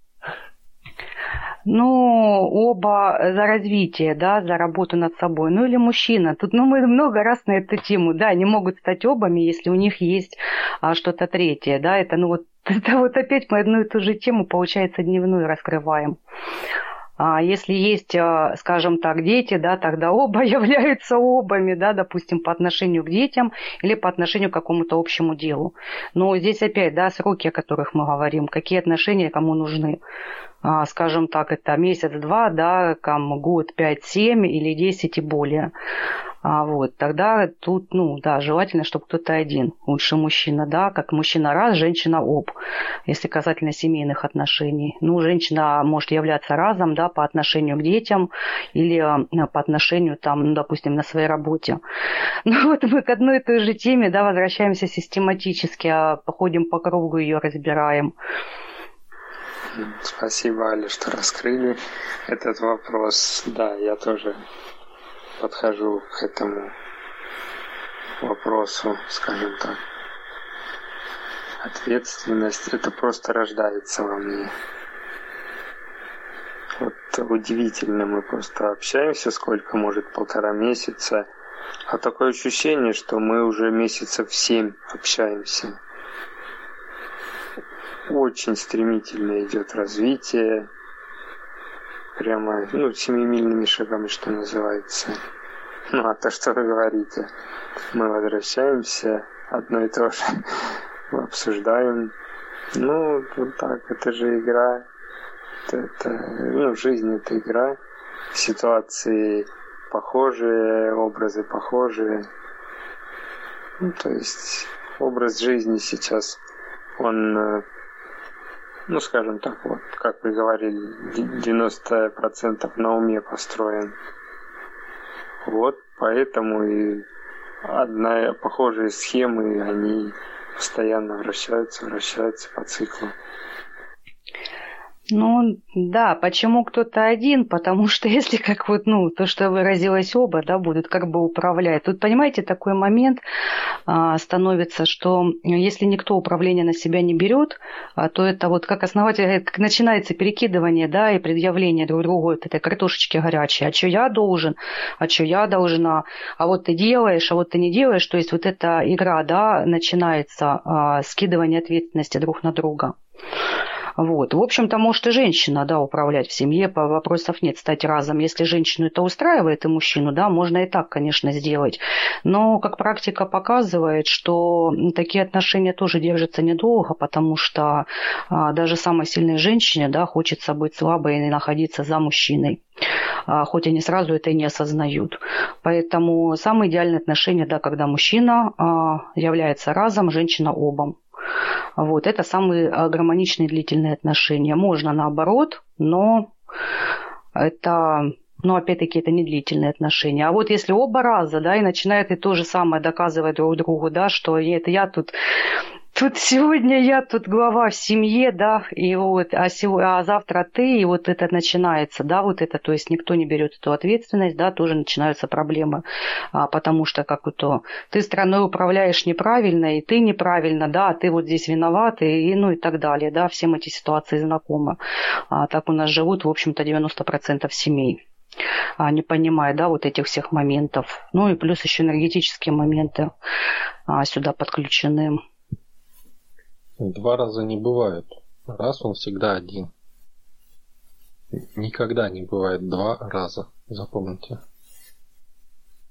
ну, оба за развитие, да, за работу над собой. Ну или мужчина. Тут ну, мы много раз на эту тему, да, они могут стать обами, если у них есть а, что-то третье, да, это ну вот это вот опять мы одну и ту же тему, получается, дневную раскрываем. А если есть, а, скажем так, дети, да, тогда оба являются обами, да, допустим, по отношению к детям или по отношению к какому-то общему делу. Но здесь опять, да, сроки, о которых мы говорим, какие отношения кому нужны. А, скажем так, это месяц-два, да, там, год, пять, семь или десять и более. А вот, тогда тут, ну, да, желательно, чтобы кто-то один, лучше мужчина, да, как мужчина раз, женщина об, если касательно семейных отношений. Ну, женщина может являться разом, да, по отношению к детям или э, по отношению, там, ну, допустим, на своей работе. Ну, вот мы к одной и той же теме, да, возвращаемся систематически, а походим по кругу ее разбираем. Спасибо, Аля, что раскрыли этот вопрос. Да, я тоже подхожу к этому вопросу, скажем так. Ответственность, это просто рождается во мне. Вот удивительно, мы просто общаемся сколько, может, полтора месяца, а такое ощущение, что мы уже месяцев семь общаемся очень стремительно идет развитие, прямо, ну, семимильными шагами, что называется. Ну, а то, что вы говорите, мы возвращаемся, одно и то же обсуждаем. Ну, вот так, это же игра, это, это ну, жизнь это игра, ситуации похожие, образы похожие. Ну, то есть образ жизни сейчас, он, э, ну, скажем так, вот, как вы говорили, 90% на уме построен. Вот поэтому и одна похожие схемы, они постоянно вращаются, вращаются по циклу. Ну, да, почему кто-то один? Потому что если как вот, ну, то, что выразилось оба, да, будут как бы управлять. Тут, понимаете, такой момент а, становится, что если никто управление на себя не берет, а, то это вот как основатель, как начинается перекидывание, да, и предъявление друг другу вот этой картошечки горячей. А что я должен? А что я должна? А вот ты делаешь, а вот ты не делаешь. То есть вот эта игра, да, начинается а, скидывание ответственности друг на друга. Вот. В общем-то, может и женщина, да, управлять в семье, по вопросов нет стать разом. Если женщину это устраивает и мужчину, да, можно и так, конечно, сделать. Но, как практика показывает, что такие отношения тоже держатся недолго, потому что а, даже самой сильной женщине, да, хочется быть слабой и находиться за мужчиной а, хоть они сразу это и не осознают. Поэтому самые идеальные отношения, да, когда мужчина а, является разом, женщина обом. Вот, это самые а, гармоничные длительные отношения. Можно наоборот, но это но опять-таки это не длительные отношения. А вот если оба раза, да, и начинают и то же самое доказывать друг другу, да, что это я тут Тут сегодня я тут глава в семье, да, и вот, а, сегодня, а завтра ты, и вот это начинается, да, вот это, то есть никто не берет эту ответственность, да, тоже начинаются проблемы, а, потому что как то ты страной управляешь неправильно, и ты неправильно, да, а ты вот здесь виноват, и, и ну и так далее, да, всем эти ситуации знакомы. А, так у нас живут, в общем-то, 90% семей а, не понимая, да, вот этих всех моментов. Ну и плюс еще энергетические моменты а, сюда подключены. Два раза не бывает. Раз он всегда один. Никогда не бывает два раза. Запомните.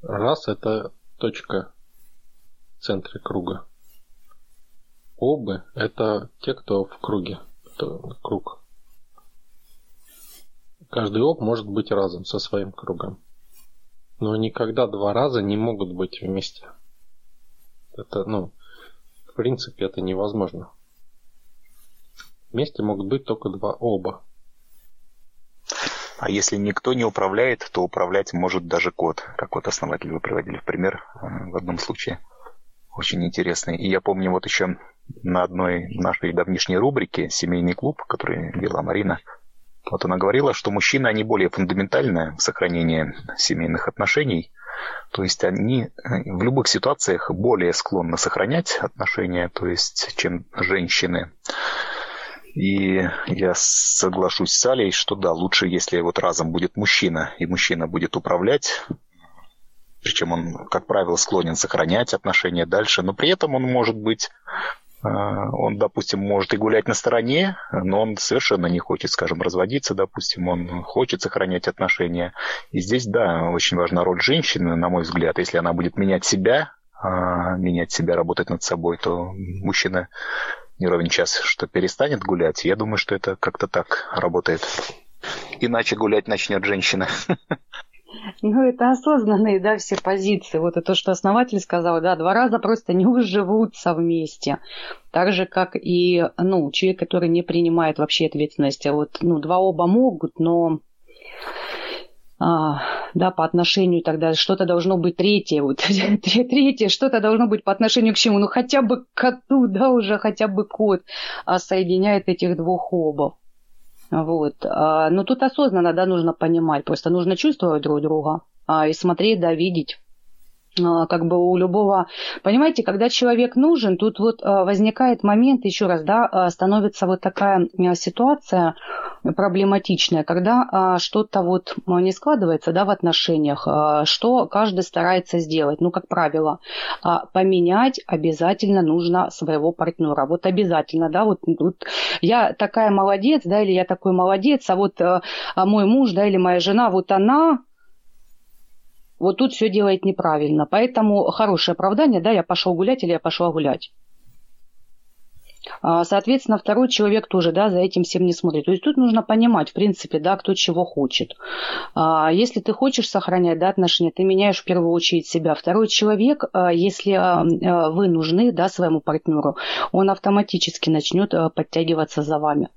Раз это точка в центре круга. Обы это те, кто в круге. Это круг. Каждый об может быть разом со своим кругом. Но никогда два раза не могут быть вместе. Это, ну, в принципе, это невозможно. Вместе могут быть только два оба. А если никто не управляет, то управлять может даже кот, как вот основатель вы приводили в пример э, в одном случае. Очень интересный. И я помню вот еще на одной нашей давнишней рубрике «Семейный клуб», который вела Марина, вот она говорила, что мужчины, они более фундаментальны в сохранении семейных отношений. То есть они э, в любых ситуациях более склонны сохранять отношения, то есть, чем женщины. И я соглашусь с Алей, что да, лучше, если вот разом будет мужчина, и мужчина будет управлять, причем он, как правило, склонен сохранять отношения дальше, но при этом он может быть, э, он, допустим, может и гулять на стороне, но он совершенно не хочет, скажем, разводиться, допустим, он хочет сохранять отношения. И здесь, да, очень важна роль женщины, на мой взгляд. Если она будет менять себя, а, менять себя, работать над собой, то мужчина не ровен час, что перестанет гулять. Я думаю, что это как-то так работает. Иначе гулять начнет женщина. Ну, это осознанные, да, все позиции. Вот это то, что основатель сказал, да, два раза просто не уживутся вместе. Так же, как и, ну, человек, который не принимает вообще ответственности. Вот, ну, два оба могут, но да, по отношению тогда что-то должно быть третье, вот третье, что-то должно быть по отношению к чему, ну хотя бы к коту, да, уже хотя бы кот а, соединяет этих двух обов. Вот. А, но тут осознанно, да, нужно понимать, просто нужно чувствовать друг друга а, и смотреть, да, видеть. А, как бы у любого, понимаете, когда человек нужен, тут вот а, возникает момент, еще раз, да, а, становится вот такая ситуация проблематичная, когда что-то вот не складывается, да, в отношениях, что каждый старается сделать, ну, как правило, поменять обязательно нужно своего партнера, вот обязательно, да, вот, вот я такая молодец, да, или я такой молодец, а вот мой муж, да, или моя жена, вот она вот тут все делает неправильно. Поэтому хорошее оправдание, да, я пошел гулять или я пошла гулять. А, соответственно, второй человек тоже, да, за этим всем не смотрит. То есть тут нужно понимать, в принципе, да, кто чего хочет. А, если ты хочешь сохранять, да, отношения, ты меняешь в первую очередь себя. Второй человек, а, если вы нужны, да, своему партнеру, он автоматически начнет подтягиваться за вами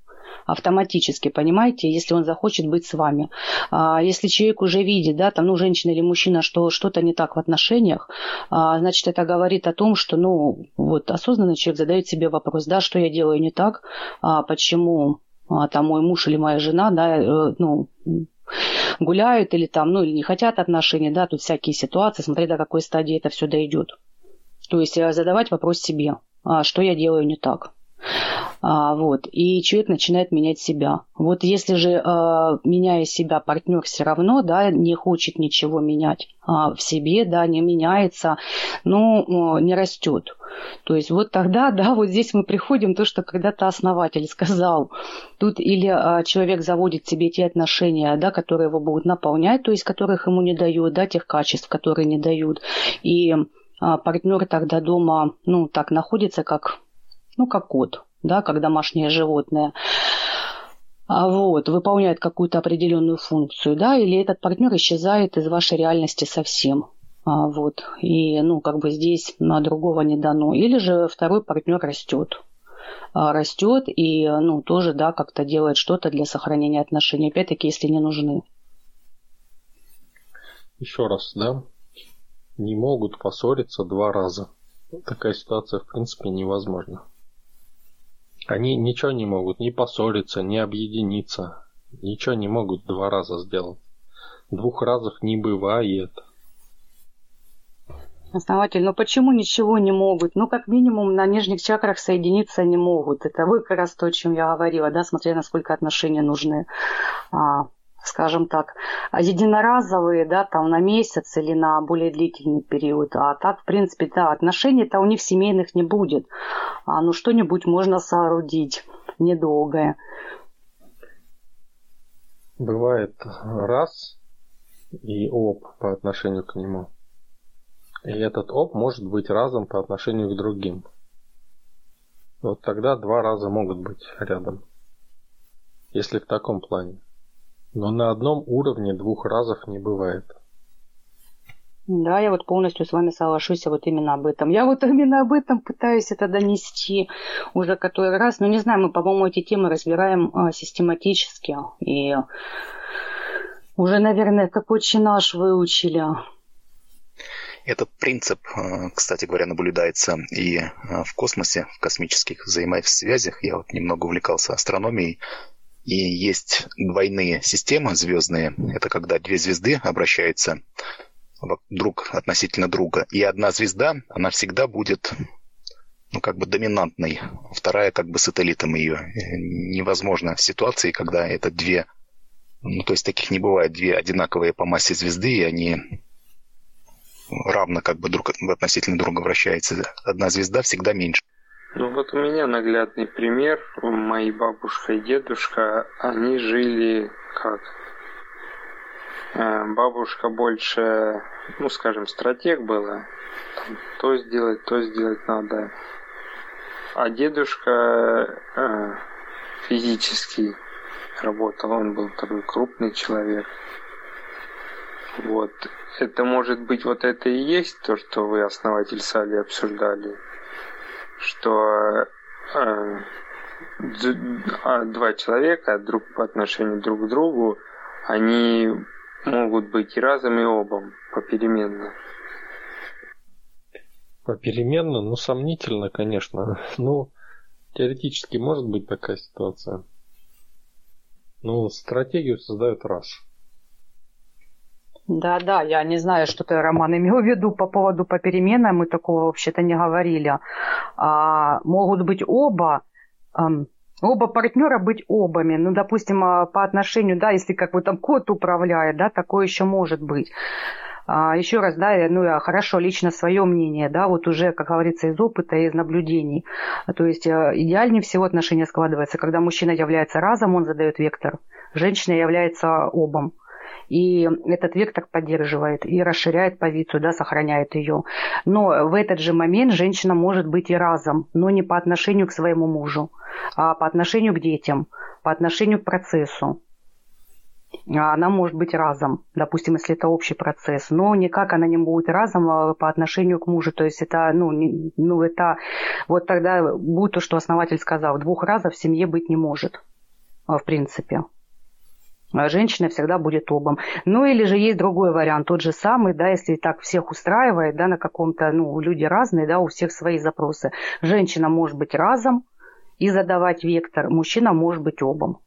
автоматически, понимаете, если он захочет быть с вами. А если человек уже видит, да, там, ну, женщина или мужчина, что что-то не так в отношениях, а, значит, это говорит о том, что, ну, вот осознанный человек задает себе вопрос, да, что я делаю не так, а почему а, там мой муж или моя жена, да, э, ну, гуляют или там, ну, или не хотят отношений, да, тут всякие ситуации, смотря до какой стадии это все дойдет. То есть э, задавать вопрос себе, что я делаю не так. А, вот, и человек начинает менять себя. Вот если же, а, меняя себя, партнер все равно да, не хочет ничего менять а, в себе, да, не меняется, ну, не растет. То есть вот тогда, да, вот здесь мы приходим то, что когда-то основатель сказал. Тут или а, человек заводит себе те отношения, да, которые его будут наполнять, то есть которых ему не дают, да, тех качеств, которые не дают. И а, партнер тогда дома, ну, так находится, как, ну, как кот да, как домашнее животное, а вот, выполняет какую-то определенную функцию, да, или этот партнер исчезает из вашей реальности совсем. А, вот, и, ну, как бы здесь на другого не дано. Или же второй партнер растет а, растет и, ну, тоже, да, как-то делает что-то для сохранения отношений, опять-таки, если не нужны. Еще раз, да, не могут поссориться два раза. Такая ситуация, в принципе, невозможна. Они ничего не могут, ни поссориться, ни объединиться. Ничего не могут два раза сделать. Двух разов не бывает. Основатель, ну почему ничего не могут? Ну, как минимум, на нижних чакрах соединиться не могут. Это вы как раз то, о чем я говорила, да, смотря насколько отношения нужны. А, скажем так, единоразовые, да, там на месяц или на более длительный период. А так, в принципе, да, отношений-то у них семейных не будет. А ну что-нибудь можно соорудить недолгое. Бывает раз и оп по отношению к нему. И этот оп может быть разом по отношению к другим. Вот тогда два раза могут быть рядом. Если в таком плане. Но на одном уровне двух разов не бывает. Да, я вот полностью с вами соглашусь вот именно об этом. Я вот именно об этом пытаюсь это донести уже который раз. Но не знаю, мы, по-моему, эти темы разбираем а, систематически. И уже, наверное, как очень наш выучили. Этот принцип, а, кстати говоря, наблюдается и а, в космосе, в космических взаимосвязях. Я вот немного увлекался астрономией. И есть двойные системы звездные. Это когда две звезды обращаются друг относительно друга. И одна звезда, она всегда будет ну, как бы доминантной, вторая как бы сателлитом ее. Невозможно ситуации, когда это две, ну, то есть таких не бывает, две одинаковые по массе звезды, и они равно как бы друг относительно друга вращаются. Одна звезда всегда меньше. Ну вот у меня наглядный пример. Мои бабушка и дедушка, они жили как? Э, бабушка больше, ну скажем, стратег была. Там, то сделать, то сделать надо. А дедушка э, физически работал, он был такой крупный человек. Вот. Это может быть вот это и есть то, что вы, основатель Сали, обсуждали что э, а, два человека друг по отношению друг к другу, они могут быть и разом, и обом, попеременно. Попеременно, ну, сомнительно, конечно. Ну, теоретически может быть такая ситуация. Ну, стратегию создают раз. Да, да, я не знаю, что ты, Роман, имел в виду по поводу по переменам, мы такого вообще-то не говорили. А, могут быть оба, эм, оба партнера быть обами. Ну, допустим, а, по отношению, да, если как бы там кот управляет, да, такое еще может быть. А, еще раз, да, ну, я хорошо, лично свое мнение, да, вот уже, как говорится, из опыта, из наблюдений. То есть э, идеальнее всего отношения складываются, когда мужчина является разом, он задает вектор, женщина является обом. И этот вектор поддерживает и расширяет позицию, да, сохраняет ее. Но в этот же момент женщина может быть и разом, но не по отношению к своему мужу, а по отношению к детям, по отношению к процессу. А она может быть разом, допустим, если это общий процесс, но никак она не будет разом а по отношению к мужу. То есть это, ну, не, ну это, вот тогда будет то, что основатель сказал, двух разов в семье быть не может, в принципе. А женщина всегда будет обом. Ну или же есть другой вариант, тот же самый, да, если так всех устраивает, да, на каком-то, ну, люди разные, да, у всех свои запросы. Женщина может быть разом и задавать вектор, мужчина может быть обом.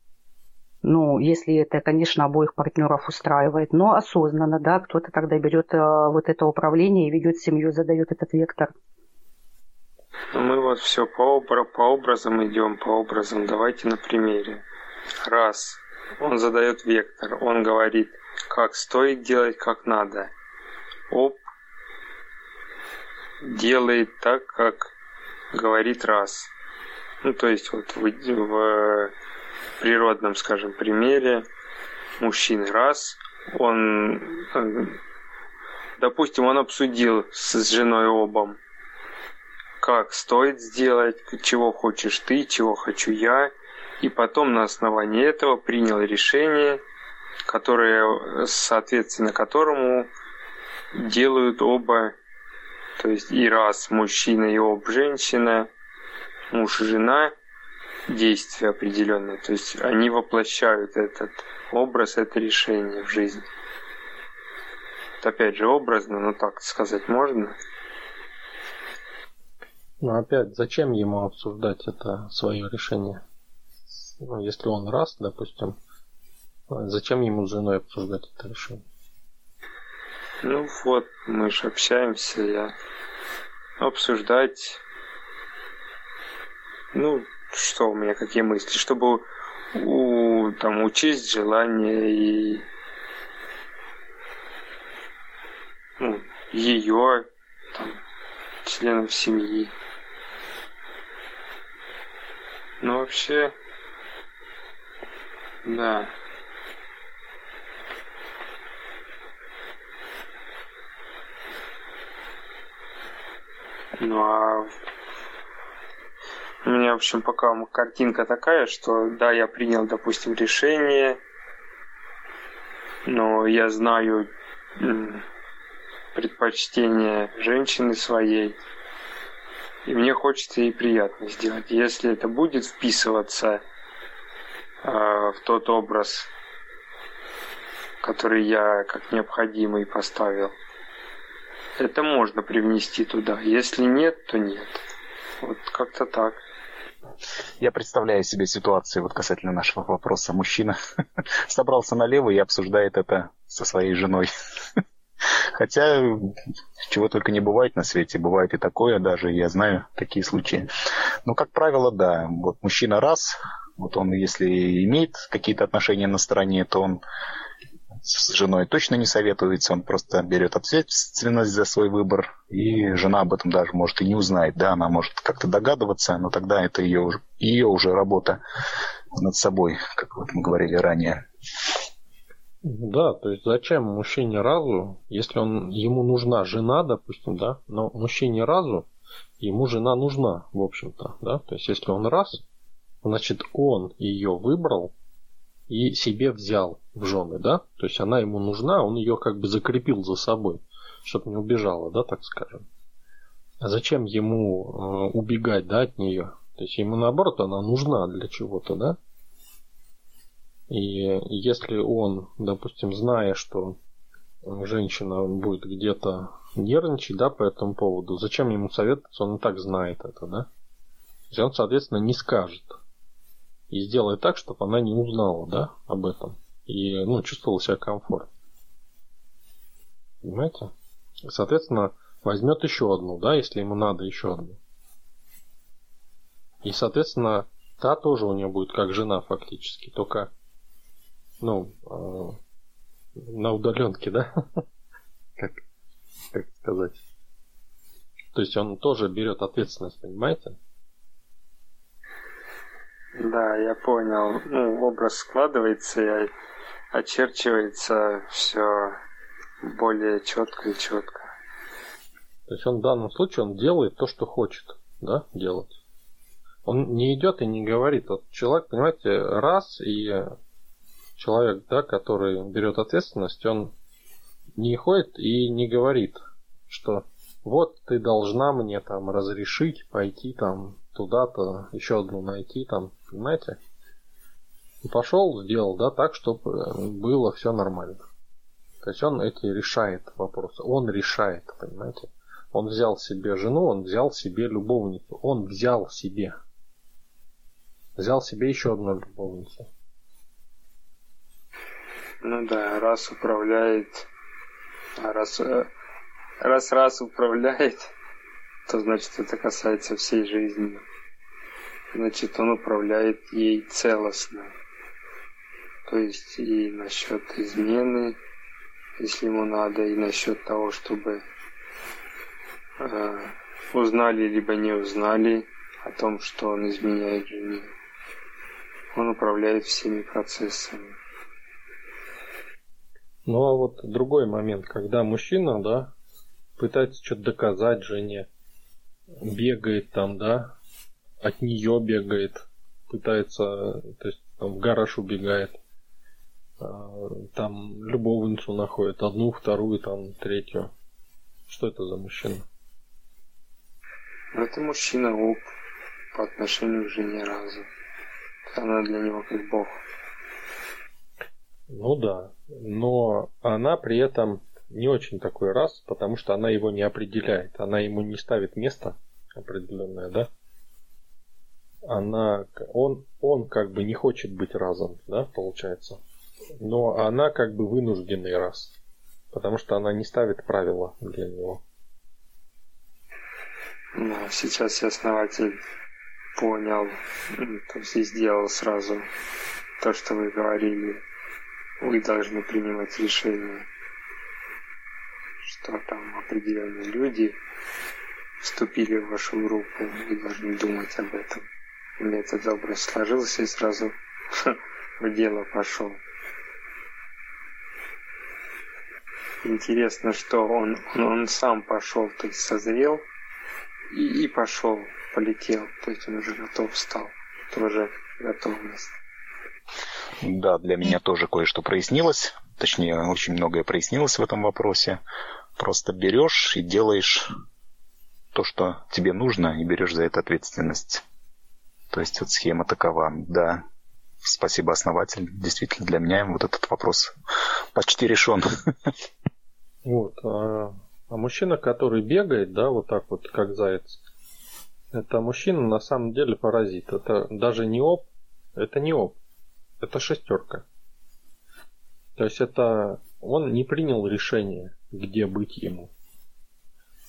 Ну, если это, конечно, обоих партнеров устраивает, но осознанно, да, кто-то тогда берет э, вот это управление и ведет семью, задает этот вектор. Мы вот все по, по образам идем, по образам. Давайте на примере. Раз. Он задает вектор, он говорит, как стоит делать, как надо. Оп. Делает так, как говорит раз. Ну, то есть вот в, в природном, скажем, примере мужчины раз, он, допустим, он обсудил с женой обом, как стоит сделать, чего хочешь ты, чего хочу я, и потом на основании этого принял решение, которое, соответственно, которому делают оба, то есть и раз мужчина, и об женщина, муж и жена – действия определенные. То есть они воплощают этот образ, это решение в жизнь. Это опять же образно, но так сказать можно. Ну опять, зачем ему обсуждать это свое решение? Ну, если он раз, допустим, зачем ему с женой обсуждать это решение? Ну вот, мы же общаемся, я обсуждать, ну, что у меня, какие мысли, чтобы у, там, учесть желание и ну, ее, там, членов семьи. Ну, вообще, да. Ну, а у меня, в общем, пока картинка такая, что да, я принял, допустим, решение, но я знаю предпочтения женщины своей, и мне хочется ей приятно сделать. Если это будет вписываться в тот образ, который я как необходимый поставил, это можно привнести туда. Если нет, то нет. Вот как-то так. Я представляю себе ситуацию вот касательно нашего вопроса. Мужчина собрался налево и обсуждает это со своей женой. Хотя, чего только не бывает на свете, бывает и такое даже, я знаю такие случаи. Но, как правило, да, вот мужчина раз, вот он, если имеет какие-то отношения на стороне, то он с женой точно не советуется, он просто берет ответственность за свой выбор, и жена об этом даже может и не узнает, да, она может как-то догадываться, но тогда это ее, ее уже работа над собой, как вот мы говорили ранее. Да, то есть зачем мужчине разу, если он ему нужна жена, допустим, да, но мужчине разу ему жена нужна, в общем-то, да, то есть если он раз, значит он ее выбрал, и себе взял в жены, да? То есть она ему нужна, он ее как бы закрепил за собой, чтобы не убежала, да, так скажем. А зачем ему э, убегать, да, от нее? То есть ему наоборот она нужна для чего-то, да? И если он, допустим, зная, что женщина будет где-то нервничать, да, по этому поводу, зачем ему советоваться, он и так знает это, да? То есть он, соответственно, не скажет и сделать так, чтобы она не узнала, да, об этом. И, ну, чувствовала себя комфортно. Понимаете? Соответственно, возьмет еще одну, да, если ему надо еще одну. И, соответственно, та тоже у нее будет как жена фактически, только, ну, э, на удаленке, да? как, как сказать? То есть он тоже берет ответственность, понимаете? Да, я понял. Ну, образ складывается, я очерчивается все более четко и четко. То есть он в данном случае он делает то, что хочет, да, делать. Он не идет и не говорит. Вот человек, понимаете, раз и человек, да, который берет ответственность, он не ходит и не говорит, что вот ты должна мне там разрешить пойти там туда-то, еще одну найти там, понимаете? И пошел, сделал, да, так, чтобы было все нормально. То есть он эти решает вопросы. Он решает, понимаете? Он взял себе жену, он взял себе любовницу. Он взял себе. Взял себе еще одну любовницу. Ну да, раз управляет, раз, э, раз раз управляет, то значит это касается всей жизни. Значит, он управляет ей целостно. То есть и насчет измены, если ему надо, и насчет того, чтобы э, узнали либо не узнали о том, что он изменяет жене. Он управляет всеми процессами. Ну а вот другой момент, когда мужчина, да, пытается что-то доказать жене, бегает там, да, от нее бегает, пытается, то есть там в гараж убегает, а, там любовницу находит, одну, вторую, там, третью. Что это за мужчина? Это мужчина оп по отношению к жене разу. Она для него как бог. Ну да, но она при этом не очень такой раз, потому что она его не определяет, она ему не ставит место определенное, да? Она, он, он как бы не хочет быть разом, да, получается. Но она как бы вынужденный раз, потому что она не ставит правила для него. Ну, сейчас я основатель понял, то есть и сделал сразу то, что вы говорили. Вы должны принимать решение, что там определенные люди вступили в вашу группу, вы должны думать об этом. У меня этот образ сложился и сразу в дело пошел. Интересно, что он, он, он сам пошел, то есть созрел и, и пошел полетел, то есть он уже готов стал, тоже готовность. Да, для меня тоже кое-что прояснилось, точнее, очень многое прояснилось в этом вопросе. Просто берешь и делаешь то, что тебе нужно, и берешь за это ответственность. То есть вот схема такова, да. Спасибо, основатель. Действительно, для меня вот этот вопрос почти решен. Вот. А, а мужчина, который бегает, да, вот так вот, как заяц, это мужчина на самом деле паразит. Это даже не оп, это не оп, это шестерка. То есть это он не принял решение, где быть ему.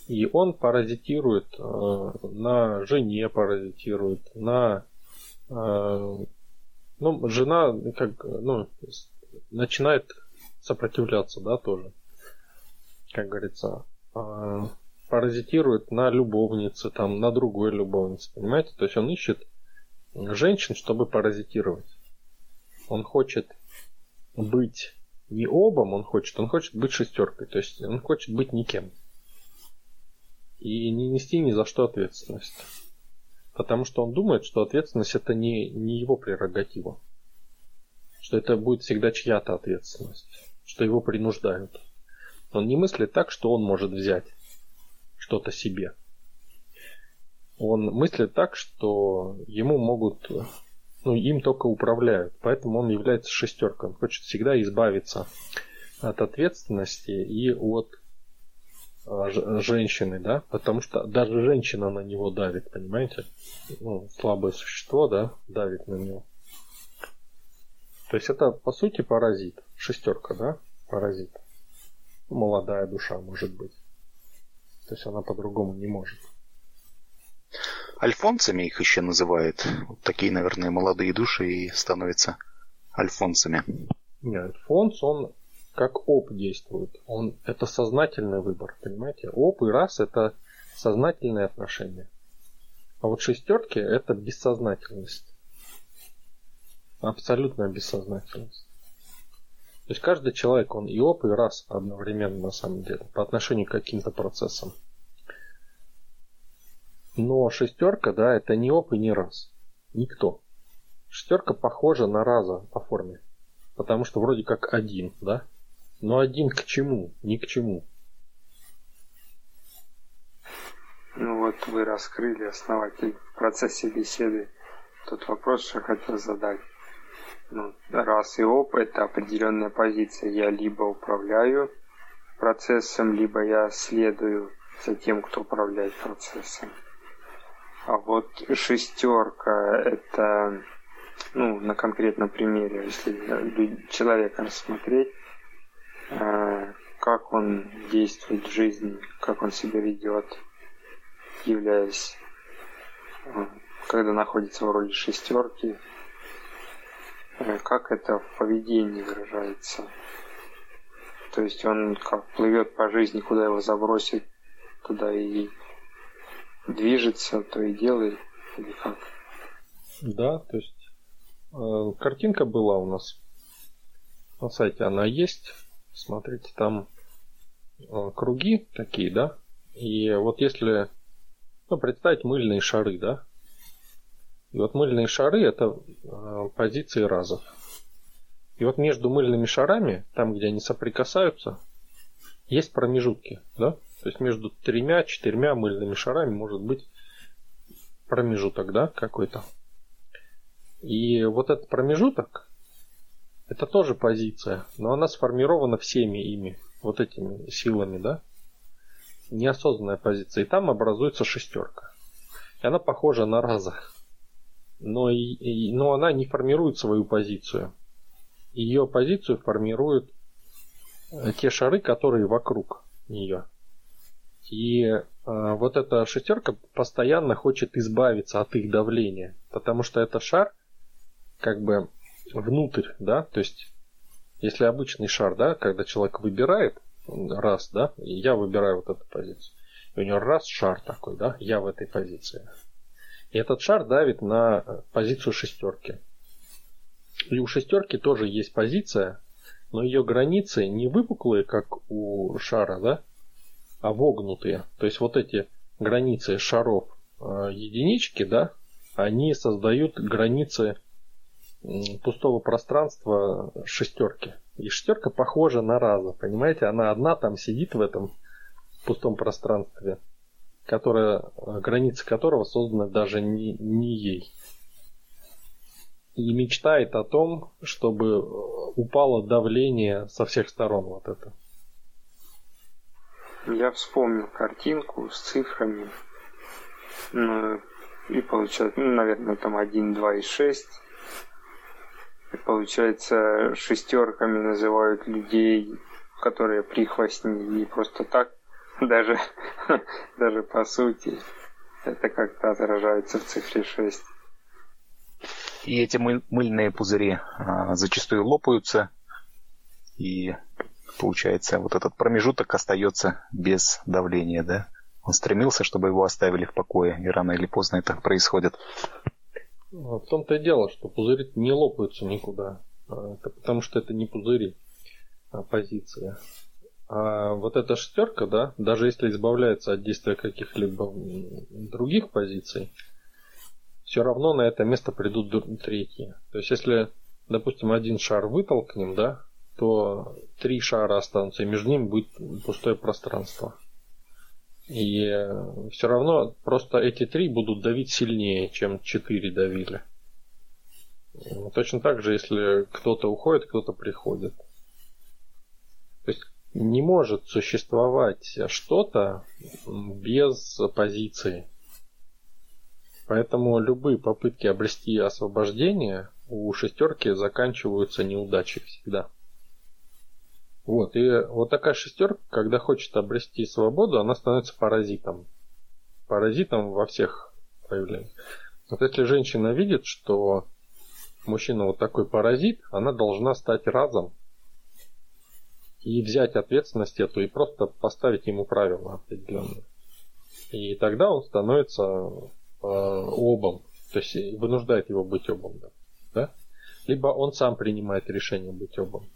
И он паразитирует э, на жене, паразитирует на э, ну, жена как ну, начинает сопротивляться, да, тоже. Как говорится. Э, паразитирует на любовнице, там, на другой любовнице, понимаете? То есть он ищет женщин, чтобы паразитировать. Он хочет быть не обом, он хочет, он хочет быть шестеркой, то есть он хочет быть никем. И не нести ни за что ответственность. Потому что он думает, что ответственность это не, не его прерогатива. Что это будет всегда чья-то ответственность. Что его принуждают. Он не мыслит так, что он может взять что-то себе. Он мыслит так, что ему могут, ну, им только управляют, поэтому он является шестеркой. Он хочет всегда избавиться от ответственности и от женщины, да, потому что даже женщина на него давит, понимаете? Ну, слабое существо, да, давит на него. То есть это, по сути, паразит. Шестерка, да, паразит. Молодая душа, может быть. То есть она по-другому не может. Альфонцами их еще называют. Вот такие, наверное, молодые души и становятся альфонцами. Нет, альфонс, он как оп действует. Он, это сознательный выбор, понимаете? Оп и раз это сознательные отношения. А вот шестерки это бессознательность. Абсолютная бессознательность. То есть каждый человек, он и оп, и раз одновременно на самом деле, по отношению к каким-то процессам. Но шестерка, да, это не оп и не раз. Никто. Шестерка похожа на раза по форме. Потому что вроде как один, да? Но один к чему? Ни к чему. Ну вот вы раскрыли основатель в процессе беседы тот вопрос, что хотел задать. Ну, раз и оп – это определенная позиция. Я либо управляю процессом, либо я следую за тем, кто управляет процессом. А вот шестерка – это, ну, на конкретном примере, если человека рассмотреть, как он действует в жизни, как он себя ведет, являясь, э, когда находится в роли шестерки, э, как это в поведении выражается. То есть он как плывет по жизни, куда его забросит, туда и движется, то и делает, или как? Да, то есть э, картинка была у нас на сайте, она есть. Смотрите, там э, круги такие, да? И вот если ну, представить мыльные шары, да? И вот мыльные шары это э, позиции разов. И вот между мыльными шарами, там, где они соприкасаются, есть промежутки, да? То есть между тремя-четырьмя мыльными шарами может быть промежуток, да, какой-то. И вот этот промежуток, это тоже позиция, но она сформирована всеми ими, вот этими силами, да. Неосознанная позиция. И там образуется шестерка. И она похожа на раза. Но, и, и, но она не формирует свою позицию. Ее позицию формируют э, те шары, которые вокруг нее. И э, вот эта шестерка постоянно хочет избавиться от их давления, потому что это шар как бы внутрь, да, то есть если обычный шар, да, когда человек выбирает раз, да, я выбираю вот эту позицию, и у него раз шар такой, да, я в этой позиции. И этот шар давит на позицию шестерки. И у шестерки тоже есть позиция, но ее границы не выпуклые, как у шара, да, а вогнутые. То есть вот эти границы шаров э, единички, да, они создают границы пустого пространства шестерки. И шестерка похожа на раза, понимаете? Она одна там сидит в этом пустом пространстве, которая, границы которого созданы даже не, не ей. И мечтает о том, чтобы упало давление со всех сторон вот это. Я вспомнил картинку с цифрами. Ну, и получается, ну, наверное, там 1, 2 и 6. И получается, шестерками называют людей, которые прихвостни не просто так, даже, даже по сути. Это как-то отражается в цифре 6. И эти мыльные пузыри а, зачастую лопаются, и получается, вот этот промежуток остается без давления, да? Он стремился, чтобы его оставили в покое, и рано или поздно это происходит. В том-то и дело, что пузыри не лопаются никуда. А, это потому что это не пузыри, а позиция. А вот эта шестерка, да, даже если избавляется от действия каких-либо других позиций, все равно на это место придут третьи. То есть если, допустим, один шар вытолкнем, да, то три шара останутся, и между ними будет пустое пространство. И э, все равно просто эти три будут давить сильнее, чем четыре давили. Точно так же, если кто-то уходит, кто-то приходит. То есть не может существовать что-то без позиции. Поэтому любые попытки обрести освобождение у шестерки заканчиваются неудачей всегда. Вот, и вот такая шестерка, когда хочет обрести свободу, она становится паразитом. Паразитом во всех проявлениях. Вот если женщина видит, что мужчина вот такой паразит, она должна стать разом и взять ответственность эту и просто поставить ему правила определенные. И тогда он становится э, обом, то есть вынуждает его быть обом. Да? Либо он сам принимает решение быть обом.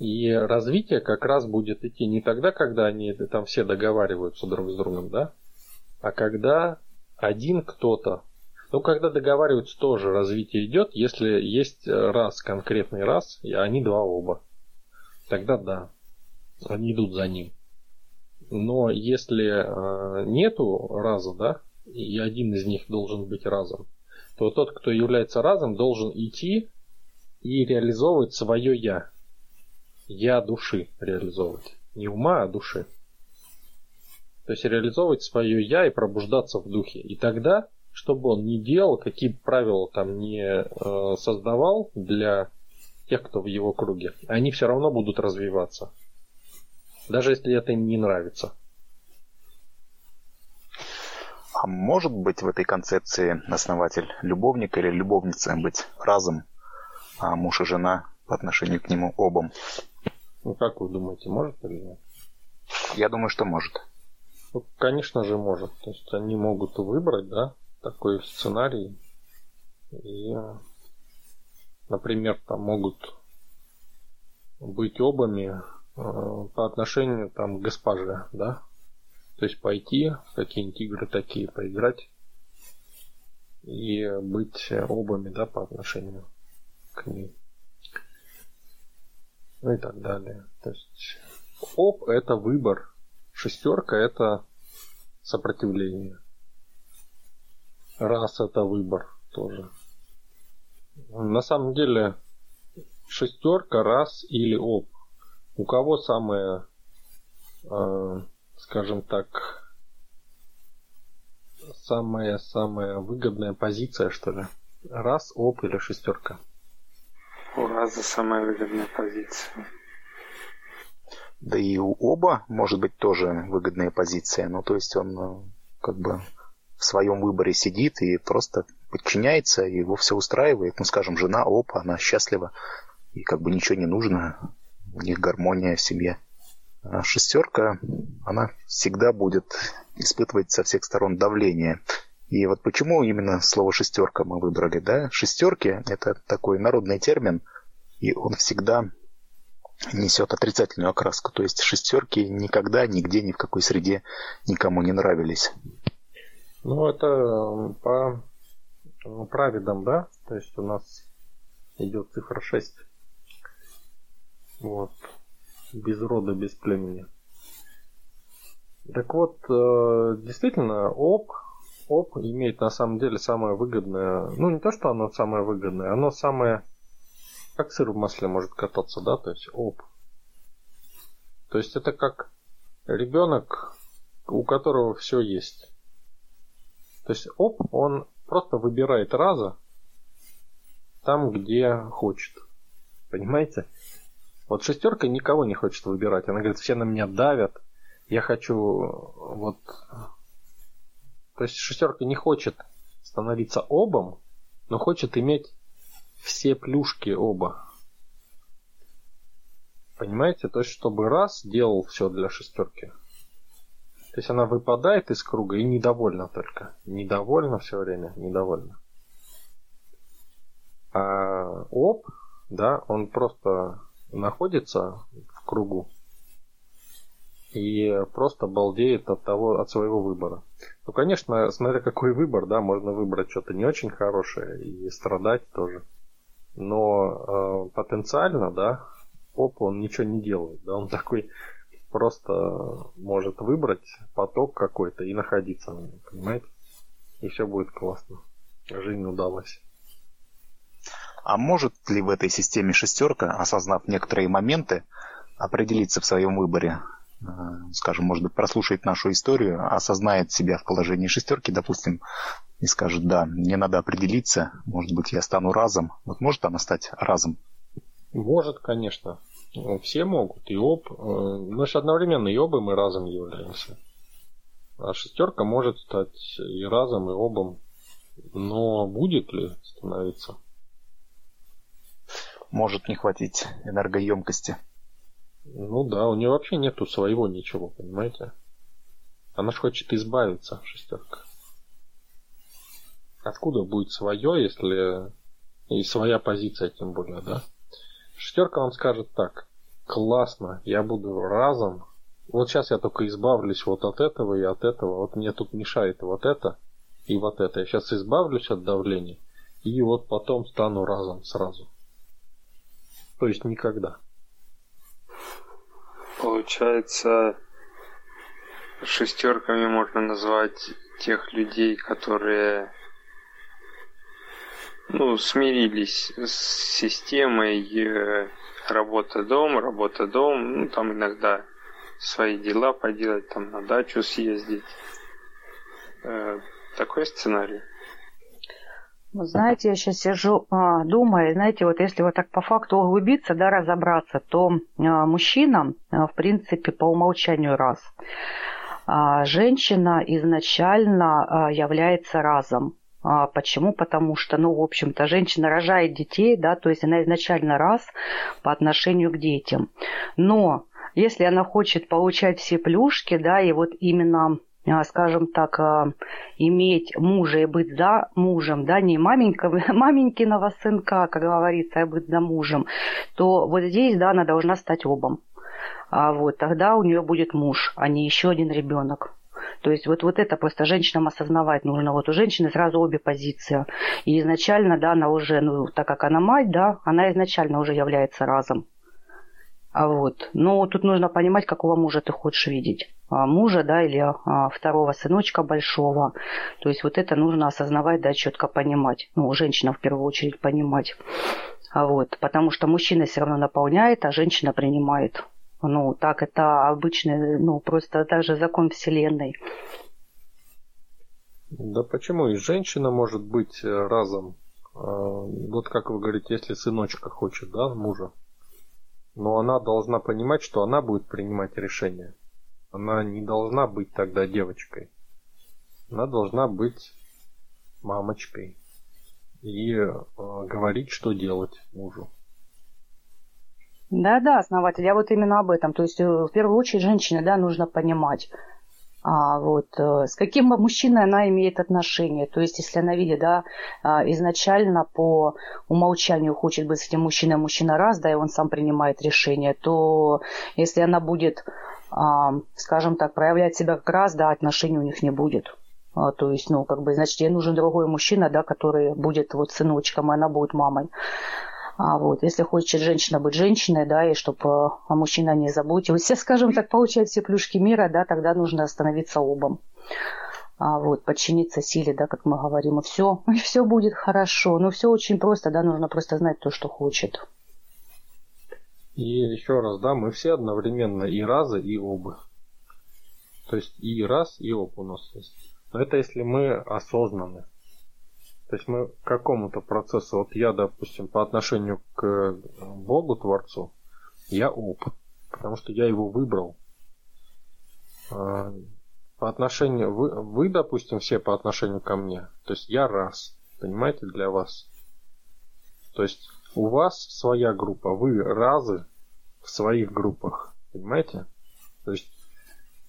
И развитие как раз будет идти не тогда, когда они там все договариваются друг с другом, да, а когда один кто-то, ну, когда договариваются, тоже развитие идет, если есть раз, конкретный раз, и они два оба. Тогда да, они идут за ним. Но если э, нету раза, да, и один из них должен быть разом, то тот, кто является разом, должен идти и реализовывать свое я я души реализовывать. Не ума, а души. То есть реализовывать свое я и пробуждаться в духе. И тогда, что бы он ни делал, какие правила там не э, создавал для тех, кто в его круге, они все равно будут развиваться. Даже если это им не нравится. А может быть в этой концепции основатель любовник или любовница быть разом, а муж и жена по отношению к нему обом? Ну, как вы думаете, может или нет? Я думаю, что может. Ну, конечно же, может. То есть они могут выбрать, да, такой сценарий. И, например, там могут быть обами э, по отношению там к госпоже, да. То есть пойти в какие-нибудь игры такие, поиграть и быть обами, да, по отношению к ней ну и так далее. То есть оп это выбор, шестерка это сопротивление. Раз это выбор тоже. На самом деле шестерка, раз или оп. У кого самая, э, скажем так, самая-самая выгодная позиция, что ли? Раз, оп или шестерка? Раза самая выгодная позиция. Да и у оба может быть тоже выгодная позиция. Ну, то есть он э, как бы в своем выборе сидит и просто подчиняется, и его все устраивает. Ну, скажем, жена, опа, она счастлива, и как бы ничего не нужно, у них гармония в семье. А шестерка, она всегда будет испытывать со всех сторон давление. И вот почему именно слово шестерка мы выбрали, да? Шестерки это такой народный термин, и он всегда несет отрицательную окраску. То есть шестерки никогда, нигде, ни в какой среде никому не нравились. Ну, это по праведам, да? То есть у нас идет цифра 6. Вот. Без рода, без племени. Так вот, э, действительно, ОП ОП имеет на самом деле самое выгодное, ну не то, что оно самое выгодное, оно самое, как сыр в масле может кататься, да, то есть ОП. То есть это как ребенок, у которого все есть. То есть ОП, он просто выбирает раза там, где хочет. Понимаете? Вот шестерка никого не хочет выбирать. Она говорит, все на меня давят. Я хочу вот то есть шестерка не хочет становиться обом, но хочет иметь все плюшки оба. Понимаете? То есть, чтобы раз делал все для шестерки. То есть она выпадает из круга и недовольна только. Недовольна все время, недовольна. А об, да, он просто находится в кругу и просто балдеет от того, от своего выбора. Ну, конечно, смотря какой выбор, да, можно выбрать что-то не очень хорошее и страдать тоже. Но э, потенциально, да, оп, он ничего не делает, да, он такой просто может выбрать поток какой-то и находиться на нем, понимаете? И все будет классно. Жизнь удалась. А может ли в этой системе шестерка, осознав некоторые моменты, определиться в своем выборе? Э, скажем, может быть, прослушает нашу историю, осознает себя в положении шестерки, допустим, и скажет, да, мне надо определиться, может быть, я стану разом. Вот может она стать разом? Может, конечно. Все могут. И об. Э, мы же одновременно и обом, и разом являемся. А шестерка может стать и разом, и обом. Но будет ли становиться? Может не хватить энергоемкости. Ну да, у нее вообще нету своего ничего, понимаете? Она же хочет избавиться, шестерка. Откуда будет свое, если и своя позиция, тем более, да? Шестерка вам скажет так. классно, я буду разом. Вот сейчас я только избавлюсь вот от этого и от этого. Вот мне тут мешает вот это и вот это. Я сейчас избавлюсь от давления и вот потом стану разом сразу. То есть никогда. Получается, шестерками можно назвать тех людей, которые ну, смирились с системой э, работа-дом, работа-дом, ну, там иногда свои дела поделать, там на дачу съездить. Э, такой сценарий. Вы знаете, я сейчас сижу, а, думаю, знаете, вот если вот так по факту углубиться, да, разобраться, то а, мужчина, а, в принципе, по умолчанию раз. Женщина изначально является разом. А, почему? Потому что, ну, в общем-то, женщина рожает детей, да, то есть она изначально раз по отношению к детям. Но если она хочет получать все плюшки, да, и вот именно а, скажем так, а, иметь мужа и быть за мужем, да, не маменька, маменькиного сынка, как говорится, а быть за мужем, то вот здесь, да, она должна стать обом. А вот тогда у нее будет муж, а не еще один ребенок. То есть вот, вот это просто женщинам осознавать нужно. Вот у женщины сразу обе позиции. И изначально, да, она уже, ну, так как она мать, да, она изначально уже является разом. А вот. Но тут нужно понимать, какого мужа ты хочешь видеть. А, мужа, да, или а, второго сыночка большого. То есть вот это нужно осознавать, да, четко понимать. Ну, женщина в первую очередь понимать. А вот. Потому что мужчина все равно наполняет, а женщина принимает. Ну, так это обычный, ну, просто даже закон Вселенной. Да почему? И женщина может быть э, разом. А, вот как вы говорите, если сыночка хочет, да, мужа но она должна понимать, что она будет принимать решения. Она не должна быть тогда девочкой. Она должна быть мамочкой и э, говорить, что делать мужу. Да, да, основатель, я вот именно об этом. То есть, э, в первую очередь, женщине, да, нужно понимать, а, вот, э, с каким мужчиной она имеет отношение. То есть, если она видит, да, а, изначально по умолчанию хочет быть с этим мужчиной, мужчина раз, да, и он сам принимает решение, то если она будет, а, скажем так, проявлять себя как раз, да, отношений у них не будет. А, то есть, ну, как бы, значит, ей нужен другой мужчина, да, который будет вот сыночком, и она будет мамой. А вот, если хочет женщина быть женщиной, да, и чтобы а мужчина не заботился, скажем так, получать все плюшки мира, да, тогда нужно остановиться обом. А вот, подчиниться силе, да, как мы говорим, и все, и все будет хорошо. Но все очень просто, да, нужно просто знать то, что хочет. И еще раз, да, мы все одновременно и разы, и оба. То есть и раз, и оба у нас есть. Но это если мы осознаны. То есть мы к какому-то процессу, вот я, допустим, по отношению к Богу, Творцу, я опыт, потому что я его выбрал. А, по отношению, вы, вы, допустим, все по отношению ко мне, то есть я раз, понимаете, для вас. То есть у вас своя группа, вы разы в своих группах, понимаете? То есть,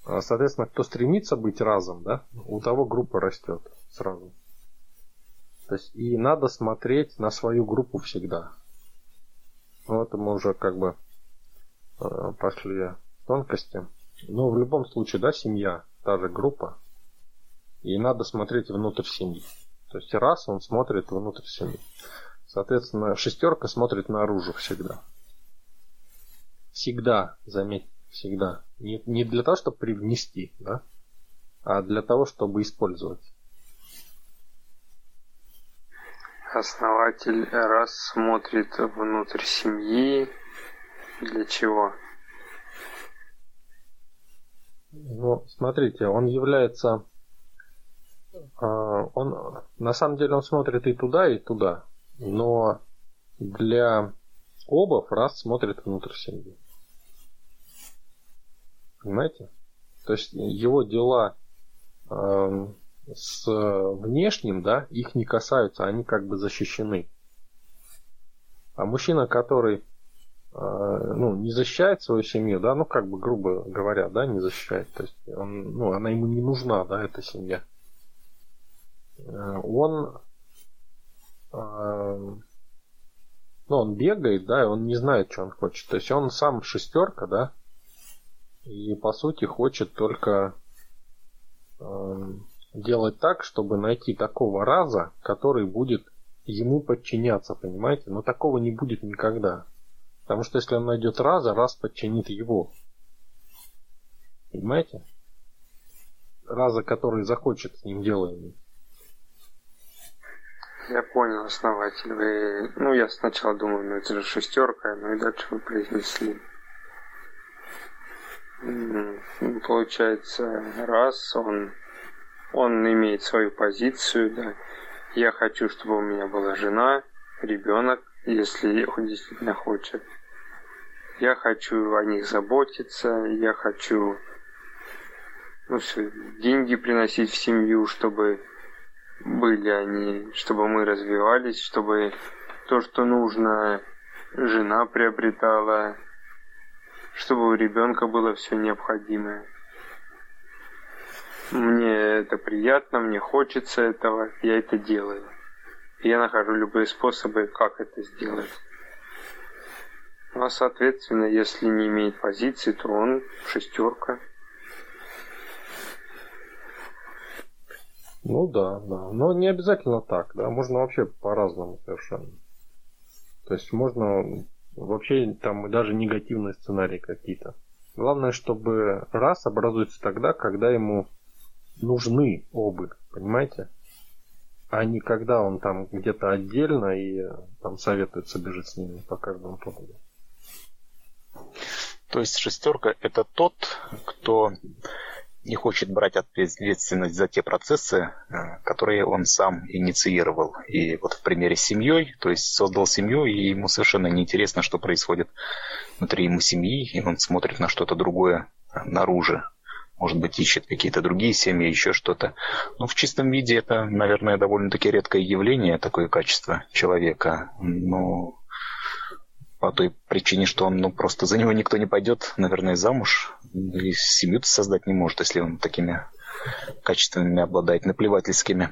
а, соответственно, кто стремится быть разом, да, у того группа растет сразу. То и надо смотреть на свою группу всегда. Ну, это мы уже как бы э, пошли тонкости. Но в любом случае, да, семья, та же группа. И надо смотреть внутрь семьи. То есть раз он смотрит внутрь семьи. Соответственно, шестерка смотрит наружу всегда. Всегда, заметь, всегда. Не, не для того, чтобы привнести, да, а для того, чтобы использовать. Основатель раз смотрит внутрь семьи. Для чего? Ну, смотрите, он является... А, он, на самом деле он смотрит и туда, и туда. Но для обов раз смотрит внутрь семьи. Понимаете? То есть его дела с внешним, да, их не касаются, они как бы защищены. А мужчина, который э, ну, не защищает свою семью, да, ну, как бы, грубо говоря, да, не защищает, то есть он, ну, она ему не нужна, да, эта семья. Э, он, э, ну, он бегает, да, и он не знает, что он хочет. То есть он сам шестерка, да, и по сути хочет только э, делать так, чтобы найти такого раза, который будет ему подчиняться, понимаете? Но такого не будет никогда. Потому что если он найдет раза, раз подчинит его. Понимаете? Раза, который захочет с ним дело иметь. Я понял, основатель. Вы... Ну, я сначала думал, ну это же шестерка, ну и дальше вы произнесли. Получается, раз он, он имеет свою позицию, да. Я хочу, чтобы у меня была жена, ребенок, если он действительно хочет. Я хочу о них заботиться, я хочу ну, все, деньги приносить в семью, чтобы были они, чтобы мы развивались, чтобы то, что нужно, жена приобретала, чтобы у ребенка было все необходимое. Мне это приятно, мне хочется этого, я это делаю. я нахожу любые способы, как это сделать. Ну, а соответственно, если не имеет позиции, то он шестерка. Ну да, да. Но не обязательно так, да. Можно вообще по-разному совершенно. То есть можно вообще там даже негативные сценарии какие-то. Главное, чтобы раз образуется тогда, когда ему нужны обы, понимаете? А не когда он там где-то отдельно и там советуется бежать с ними по каждому поводу. То есть шестерка это тот, кто не хочет брать ответственность за те процессы, э, которые он сам инициировал. И вот в примере с семьей, то есть создал семью, и ему совершенно неинтересно, что происходит внутри ему семьи, и он смотрит на что-то другое наружу. Может быть, ищет какие-то другие семьи, еще что-то. Но в чистом виде это, наверное, довольно-таки редкое явление, такое качество человека. Но по той причине, что он ну, просто за него никто не пойдет, наверное, замуж. И семью создать не может, если он такими качествами обладает, наплевательскими.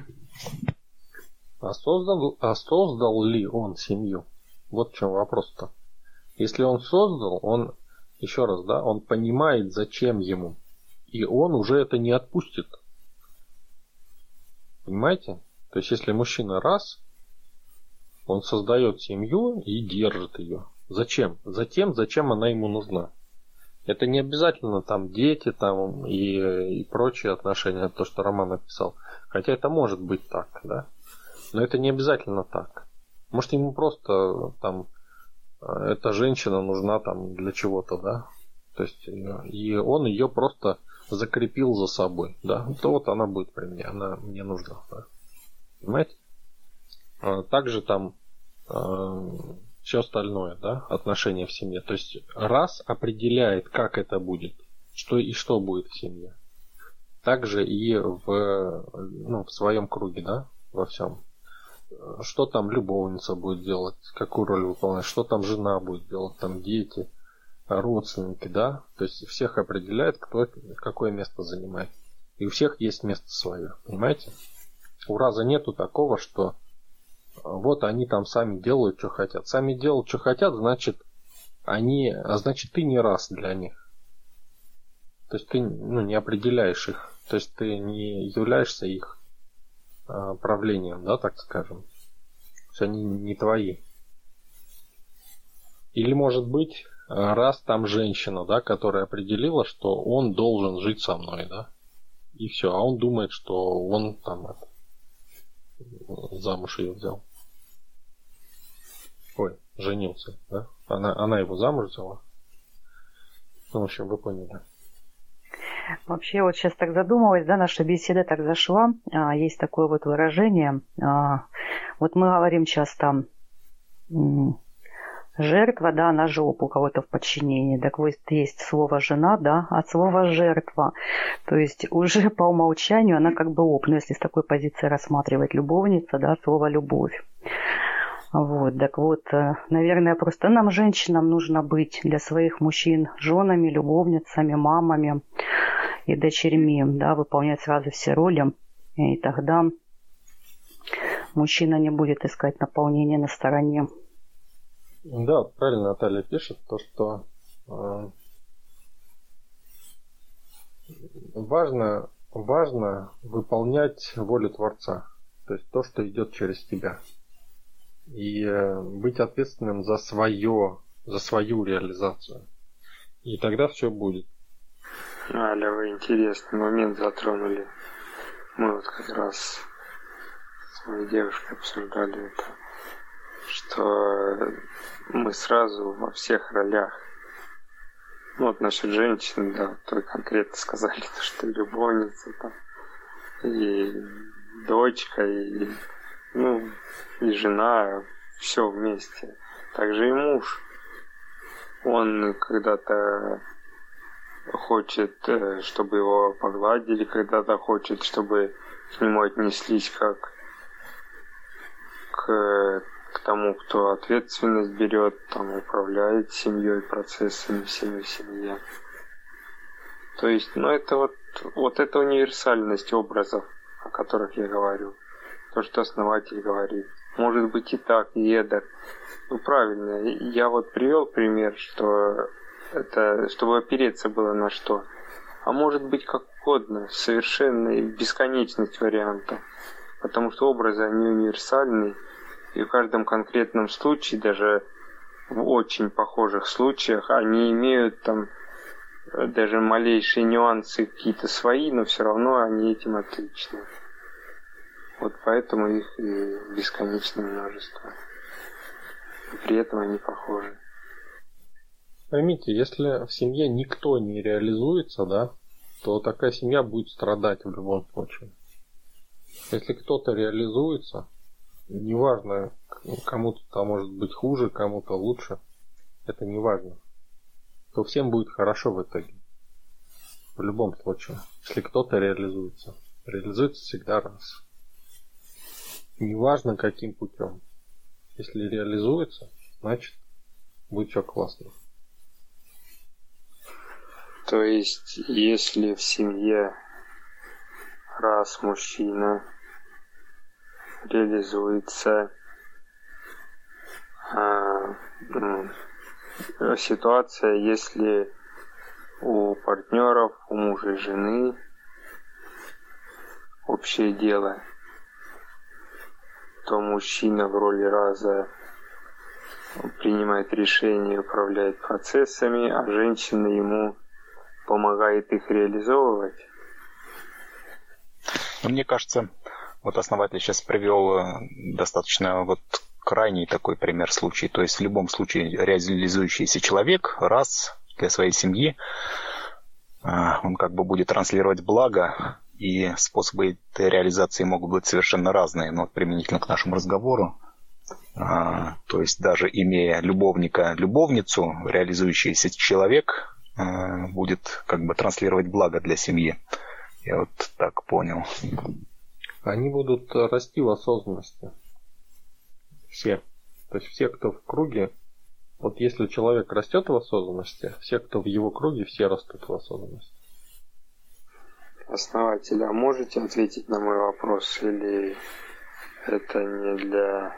А создал, а создал ли он семью? Вот в чем вопрос-то. Если он создал, он, еще раз, да, он понимает, зачем ему. И он уже это не отпустит. Понимаете? То есть, если мужчина раз, он создает семью и держит ее. Зачем? Затем, зачем она ему нужна. Это не обязательно там дети там и, и прочие отношения, то, что Роман написал. Хотя это может быть так, да. Но это не обязательно так. Может ему просто там эта женщина нужна там для чего-то, да. То есть и он ее просто закрепил за собой, да. То вот она будет при мне, она мне нужна, да. Понимаете? А также там все остальное, да, отношения в семье. То есть раз определяет, как это будет, что и что будет в семье. Также и в, ну, в своем круге, да, во всем. Что там любовница будет делать, какую роль выполнять, что там жена будет делать, там дети, родственники, да. То есть всех определяет, кто какое место занимает. И у всех есть место свое, понимаете? У раза нету такого, что вот они там сами делают, что хотят. Сами делают, что хотят, значит, они, а значит, ты не раз для них. То есть ты ну, не определяешь их. То есть ты не являешься их а, правлением, да, так скажем. То есть они не твои. Или может быть, раз там женщина, да, которая определила, что он должен жить со мной, да. И все, а он думает, что он там это, замуж ее взял. Ой, женился, да? Она, она его замуж взяла. Ну, в общем, вы поняли. Вообще, вот сейчас так задумалась, да, наша беседа так зашла. А, есть такое вот выражение. А, вот мы говорим часто жертва, да, на жопу у кого-то в подчинении. Так вот есть слово жена, да, а слово жертва. То есть уже по умолчанию она как бы оп, ну если с такой позиции рассматривать любовница, да, слово любовь. Вот, так вот, э, наверное, просто нам, женщинам, нужно быть для своих мужчин женами, любовницами, мамами и дочерьми, да, выполнять сразу все роли, и тогда мужчина не будет искать наполнение на стороне Да, правильно Наталья пишет, то, что э, важно, важно выполнять волю Творца, то есть то, что идет через тебя. И э, быть ответственным за свое, за свою реализацию. И тогда все будет. Аля, вы интересный момент затронули. Мы вот как раз с моей девушкой обсуждали это, что мы сразу во всех ролях. Ну, вот насчет женщин, да, то конкретно сказали, что любовница там, и дочка, и, ну, и жена, все вместе. Также и муж. Он когда-то хочет, э, чтобы его погладили, когда-то хочет, чтобы к нему отнеслись как к, к тому, кто ответственность берет, там управляет семьей, процессами всеми в семье. То есть, ну это вот, вот эта универсальность образов, о которых я говорю. То, что основатель говорит. Может быть и так, и эдак. Ну правильно, я вот привел пример, что это чтобы опереться было на что. А может быть как угодно, совершенная бесконечность вариантов. Потому что образы, они универсальны, и в каждом конкретном случае, даже в очень похожих случаях, они имеют там э, даже малейшие нюансы какие-то свои, но все равно они этим отличны. Вот поэтому их и бесконечное множество. И при этом они похожи. Поймите, если в семье никто не реализуется, да, то такая семья будет страдать в любом случае. Если кто-то реализуется, неважно, кому-то там может быть хуже, кому-то лучше, это не важно, то всем будет хорошо в итоге. В любом случае, если кто-то реализуется. Реализуется всегда раз. Неважно каким путем. Если реализуется, значит будет все классно. То есть, если в семье раз мужчина реализуется а, ситуация, если у партнеров, у мужа и жены общее дело, то мужчина в роли раза принимает решения, управляет процессами, а женщина ему помогает их реализовывать? Мне кажется, вот основатель сейчас привел э, достаточно вот крайний такой пример случай. То есть в любом случае реализующийся человек раз для своей семьи, э, он как бы будет транслировать благо, и способы этой реализации могут быть совершенно разные. Но применительно к нашему разговору, э, то есть даже имея любовника, любовницу, реализующийся человек Э, будет как бы транслировать благо для семьи. Я вот так понял. Они будут расти в осознанности. Все. То есть все, кто в круге, вот если человек растет в осознанности, все, кто в его круге, все растут в осознанности. Основатель, а можете ответить на мой вопрос или это не для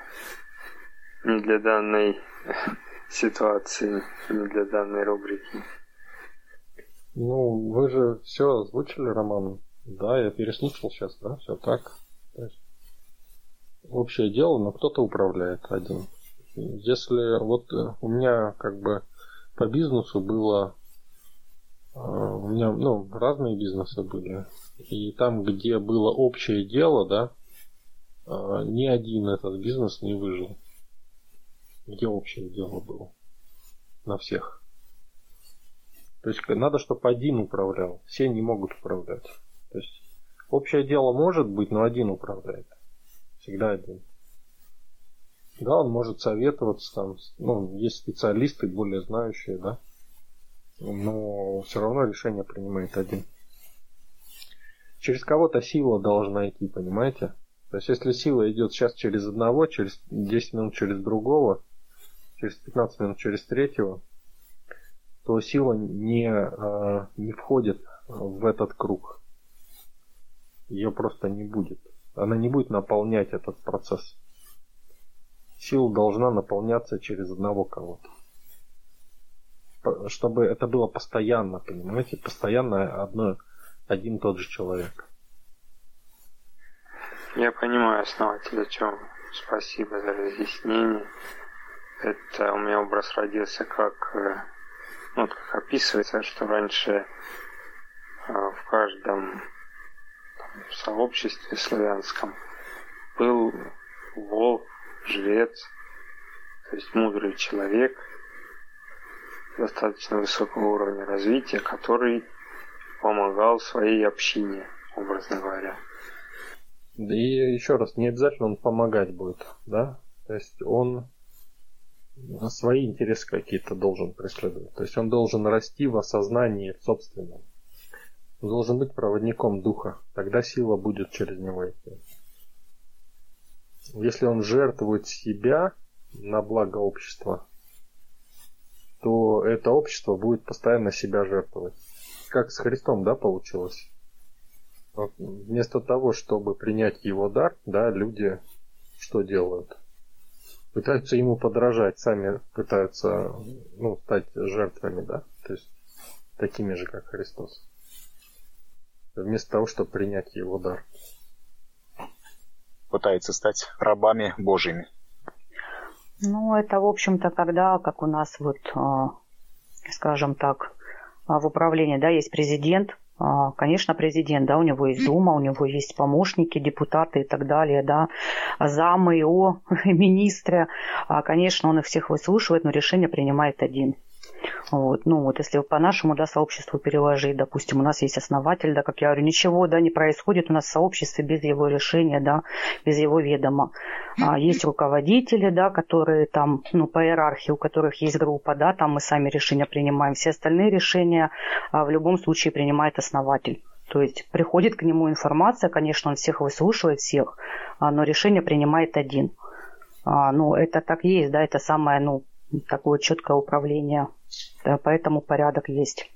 не для данной ситуации, не для данной рубрики? Ну, вы же все озвучили, Роман. Да, я переслушал сейчас, да, все так. общее дело, но кто-то управляет один. Если вот э, у меня как бы по бизнесу было, э, у меня, ну, разные бизнесы были. И там, где было общее дело, да, э, ни один этот бизнес не выжил. Где общее дело было? На всех. То есть надо, чтобы один управлял. Все не могут управлять. То есть общее дело может быть, но один управляет. Всегда один. Да, он может советоваться там, ну, есть специалисты более знающие, да, но все равно решение принимает один. Через кого-то сила должна идти, понимаете? То есть если сила идет сейчас через одного, через 10 минут через другого, через 15 минут через третьего, то сила не, э, не входит в этот круг. Ее просто не будет. Она не будет наполнять этот процесс. сила должна наполняться через одного кого-то. Чтобы это было постоянно, понимаете, постоянно одно, один тот же человек. Я понимаю, основатель, о чем. Спасибо за разъяснение. Это у меня образ родился как, э, ну, вот как описывается, что раньше э, в каждом там, сообществе славянском был вол, жрец, то есть мудрый человек достаточно высокого уровня развития, который помогал своей общине, образно говоря. Да и еще раз, не обязательно он помогать будет, да? То есть он свои интересы какие-то должен преследовать. То есть он должен расти в осознании собственном. Должен быть проводником духа. Тогда сила будет через него идти. Если он жертвует себя на благо общества, то это общество будет постоянно себя жертвовать. Как с Христом, да, получилось? Вместо того, чтобы принять его дар, да, люди что делают? Пытаются ему подражать, сами пытаются ну, стать жертвами, да, то есть такими же, как Христос. Вместо того, чтобы принять его дар. Пытаются стать рабами Божьими. Ну, это, в общем-то, когда, как у нас вот, а, скажем так, а, в управлении, да, есть президент, а, конечно, президент, да, у него есть Дума, у него есть помощники, депутаты и так далее, да, замы, ИО, министры. Конечно, он их всех выслушивает, но решение принимает один. Вот. Ну вот если по нашему да, сообществу переложить, допустим, у нас есть основатель, да, как я говорю, ничего да, не происходит у нас в сообществе без его решения, да, без его ведома. А есть руководители, да, которые там, ну, по иерархии, у которых есть группа, да, там мы сами решения принимаем. Все остальные решения а, в любом случае принимает основатель. То есть приходит к нему информация, конечно, он всех выслушивает, всех, а, но решение принимает один. А, ну, это так есть, да, это самое, ну, такое четкое управление. Да, поэтому порядок есть.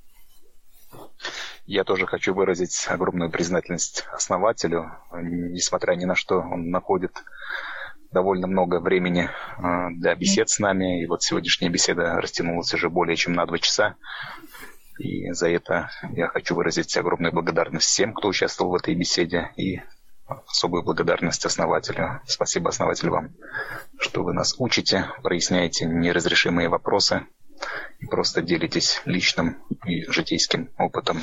Я тоже хочу выразить огромную признательность основателю. Несмотря ни на что, он находит довольно много времени а, для бесед с нами. И вот сегодняшняя беседа растянулась уже более чем на два часа. И за это я хочу выразить огромную благодарность всем, кто участвовал в этой беседе. И особую благодарность основателю. Спасибо, основатель, вам, что вы нас учите, проясняете неразрешимые вопросы и просто делитесь личным и житейским опытом.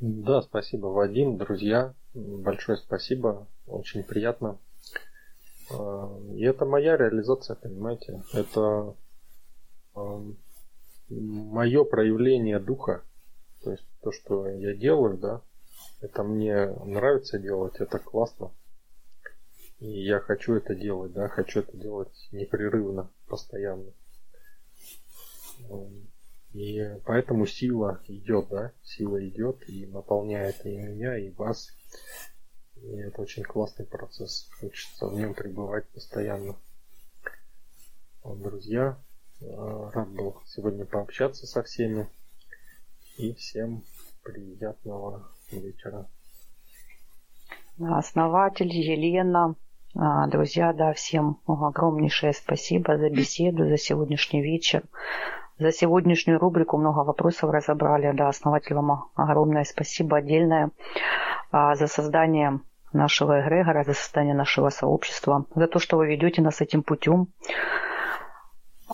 Да, спасибо, Вадим, друзья. Большое спасибо, очень приятно. А, и это моя реализация, понимаете? Это а, мое проявление духа. То есть то, что я делаю, да, это мне нравится делать, это классно. И я хочу это делать, да, хочу это делать непрерывно, постоянно. И поэтому сила идет, да, сила идет и наполняет и меня, и вас. И это очень классный процесс. Хочется в нем пребывать постоянно. Друзья, рад был сегодня пообщаться со всеми. И всем приятного вечера. Основатель Елена, а, друзья, да, всем огромнейшее спасибо за беседу, за сегодняшний вечер. За сегодняшнюю рубрику много вопросов разобрали. Да, основатель вам огромное спасибо отдельное а, за создание нашего эгрегора, за создание нашего сообщества, за то, что вы ведете нас этим путем.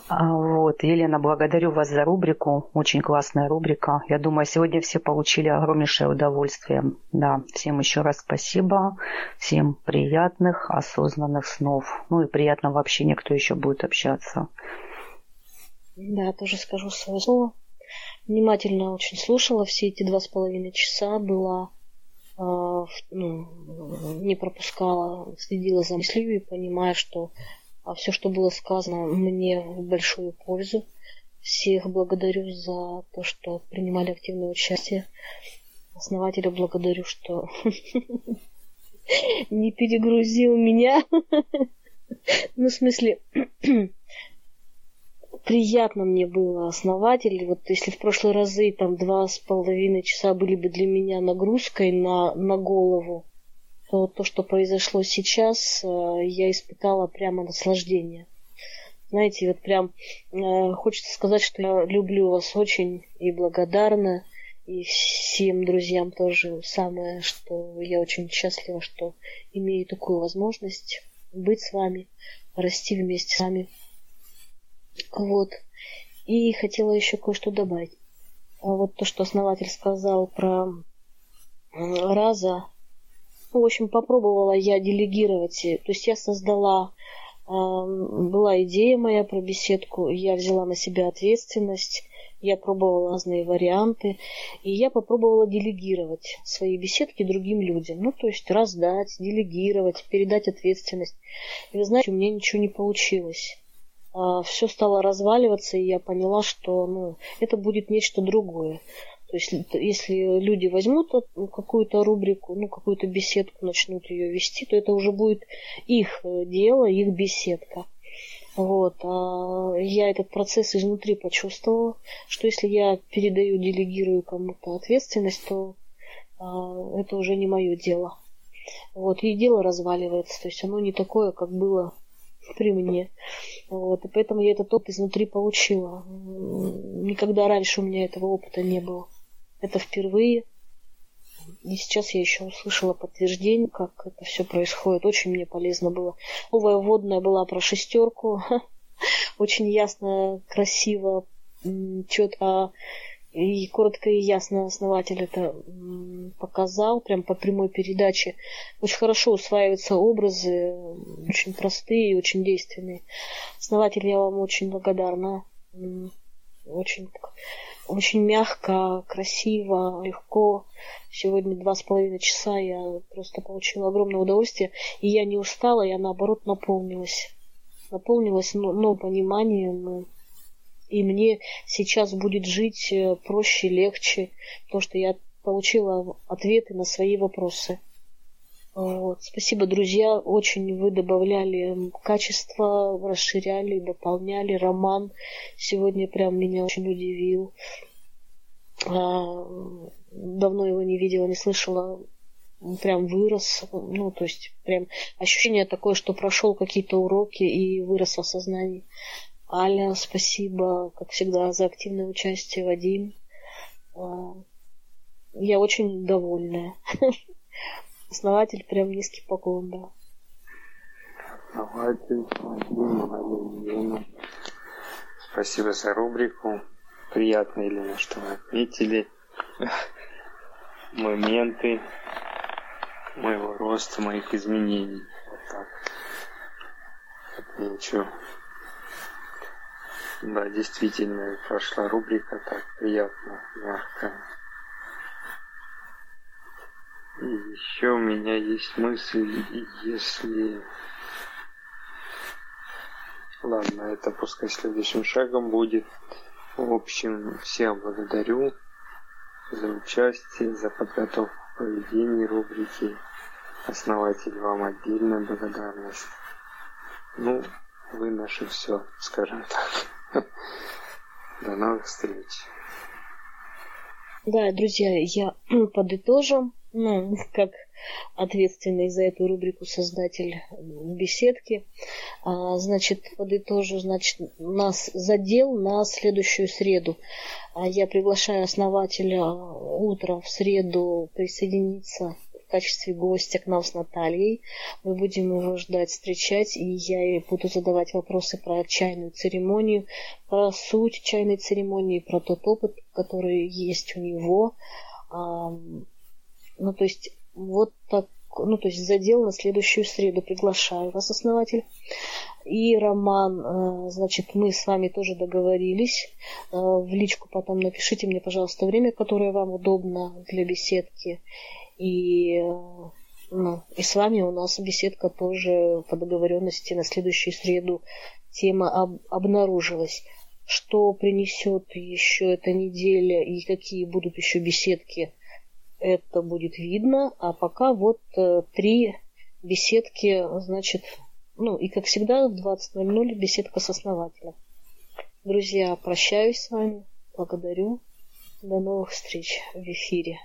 А, вот, Елена, благодарю вас за рубрику. Очень классная рубрика. Я думаю, сегодня все получили огромнейшее удовольствие. Да, всем еще раз спасибо. Всем приятных, осознанных снов. Ну и приятного общения, кто еще будет общаться. Да, тоже скажу свое слово. Внимательно очень слушала все эти два с половиной часа. Была э, ну, не пропускала, следила за мыслью и понимая, что а все, что было сказано, мне в большую пользу. Всех благодарю за то, что принимали активное участие. Основателя благодарю, что не перегрузил меня. Ну, в смысле, приятно мне было основатель. Вот если в прошлые разы там два с половиной часа были бы для меня нагрузкой на, на голову, то то, что произошло сейчас, э, я испытала прямо наслаждение. Знаете, вот прям э, хочется сказать, что я люблю вас очень и благодарна. И всем друзьям тоже самое, что я очень счастлива, что имею такую возможность быть с вами, расти вместе с вами. Вот. И хотела еще кое-что добавить. А вот то, что основатель сказал про раза. Ну, в общем, попробовала я делегировать. То есть я создала, была идея моя про беседку, я взяла на себя ответственность, я пробовала разные варианты, и я попробовала делегировать свои беседки другим людям. Ну, то есть раздать, делегировать, передать ответственность. И вы знаете, у меня ничего не получилось. А, все стало разваливаться, и я поняла, что ну, это будет нечто другое. То есть, если люди возьмут какую-то рубрику, ну, какую-то беседку, начнут ее вести, то это уже будет их э, дело, их беседка. Вот. А я этот процесс изнутри почувствовала, что если я передаю, делегирую кому-то ответственность, то а, это уже не мое дело. Вот. И дело разваливается. То есть оно не такое, как было при мне. Вот. И поэтому я этот опыт изнутри получила. Никогда раньше у меня этого опыта не было. Это впервые. И сейчас я еще услышала подтверждение, как это все происходит. Очень мне полезно было. Новая вводная была про шестерку. Очень ясно, красиво, четко и коротко и ясно основатель это показал, прям по прямой передаче. Очень хорошо усваиваются образы, очень простые и очень действенные. Основатель, я вам очень благодарна. Очень, очень мягко, красиво, легко. Сегодня два с половиной часа я просто получила огромное удовольствие. И я не устала, я наоборот наполнилась. Наполнилась новым пониманием, и мне сейчас будет жить э, проще, легче, потому что я получила ответы на свои вопросы. Вот. Спасибо, друзья. Очень вы добавляли качество, расширяли, дополняли. Роман сегодня прям меня очень удивил. А, давно его не видела, не слышала. Прям вырос. Ну, то есть, прям ощущение такое, что прошел какие-то уроки и вырос в осознании. Аля, спасибо, как всегда, за активное участие, Вадим. А, я очень довольная. Основатель прям низкий поклон, да. Основатель. Спасибо за рубрику. Приятно, Елена, что вы отметили моменты моего роста, моих изменений. Вот так. Отмечу. Да, действительно, прошла рубрика так приятно, мягко. Еще у меня есть мысль, если... Ладно, это пускай следующим шагом будет. В общем, всем благодарю за участие, за подготовку проведения рубрики. Основатель вам отдельная благодарность. Ну, вы наше все, скажем так. До новых встреч. Да, друзья, я подытожу, ну, как ответственный за эту рубрику создатель беседки. А, значит, подытожу, значит, нас задел на следующую среду. А я приглашаю основателя утром в среду присоединиться в качестве гостя к нам с Натальей. Мы будем его ждать, встречать, и я ей буду задавать вопросы про чайную церемонию, про суть чайной церемонии, про тот опыт, который есть у него. Ну, то есть, вот так ну, то есть задел на следующую среду. Приглашаю вас, основатель. И Роман, э, значит, мы с вами тоже договорились. Э, в личку потом напишите мне, пожалуйста, время, которое вам удобно для беседки. И, ну, и с вами у нас беседка тоже по договоренности на следующую среду. Тема об, обнаружилась. Что принесет еще эта неделя и какие будут еще беседки, это будет видно. А пока вот э, три беседки, значит, ну и как всегда в 20.00 беседка с основателем. Друзья, прощаюсь с вами. Благодарю. До новых встреч в эфире.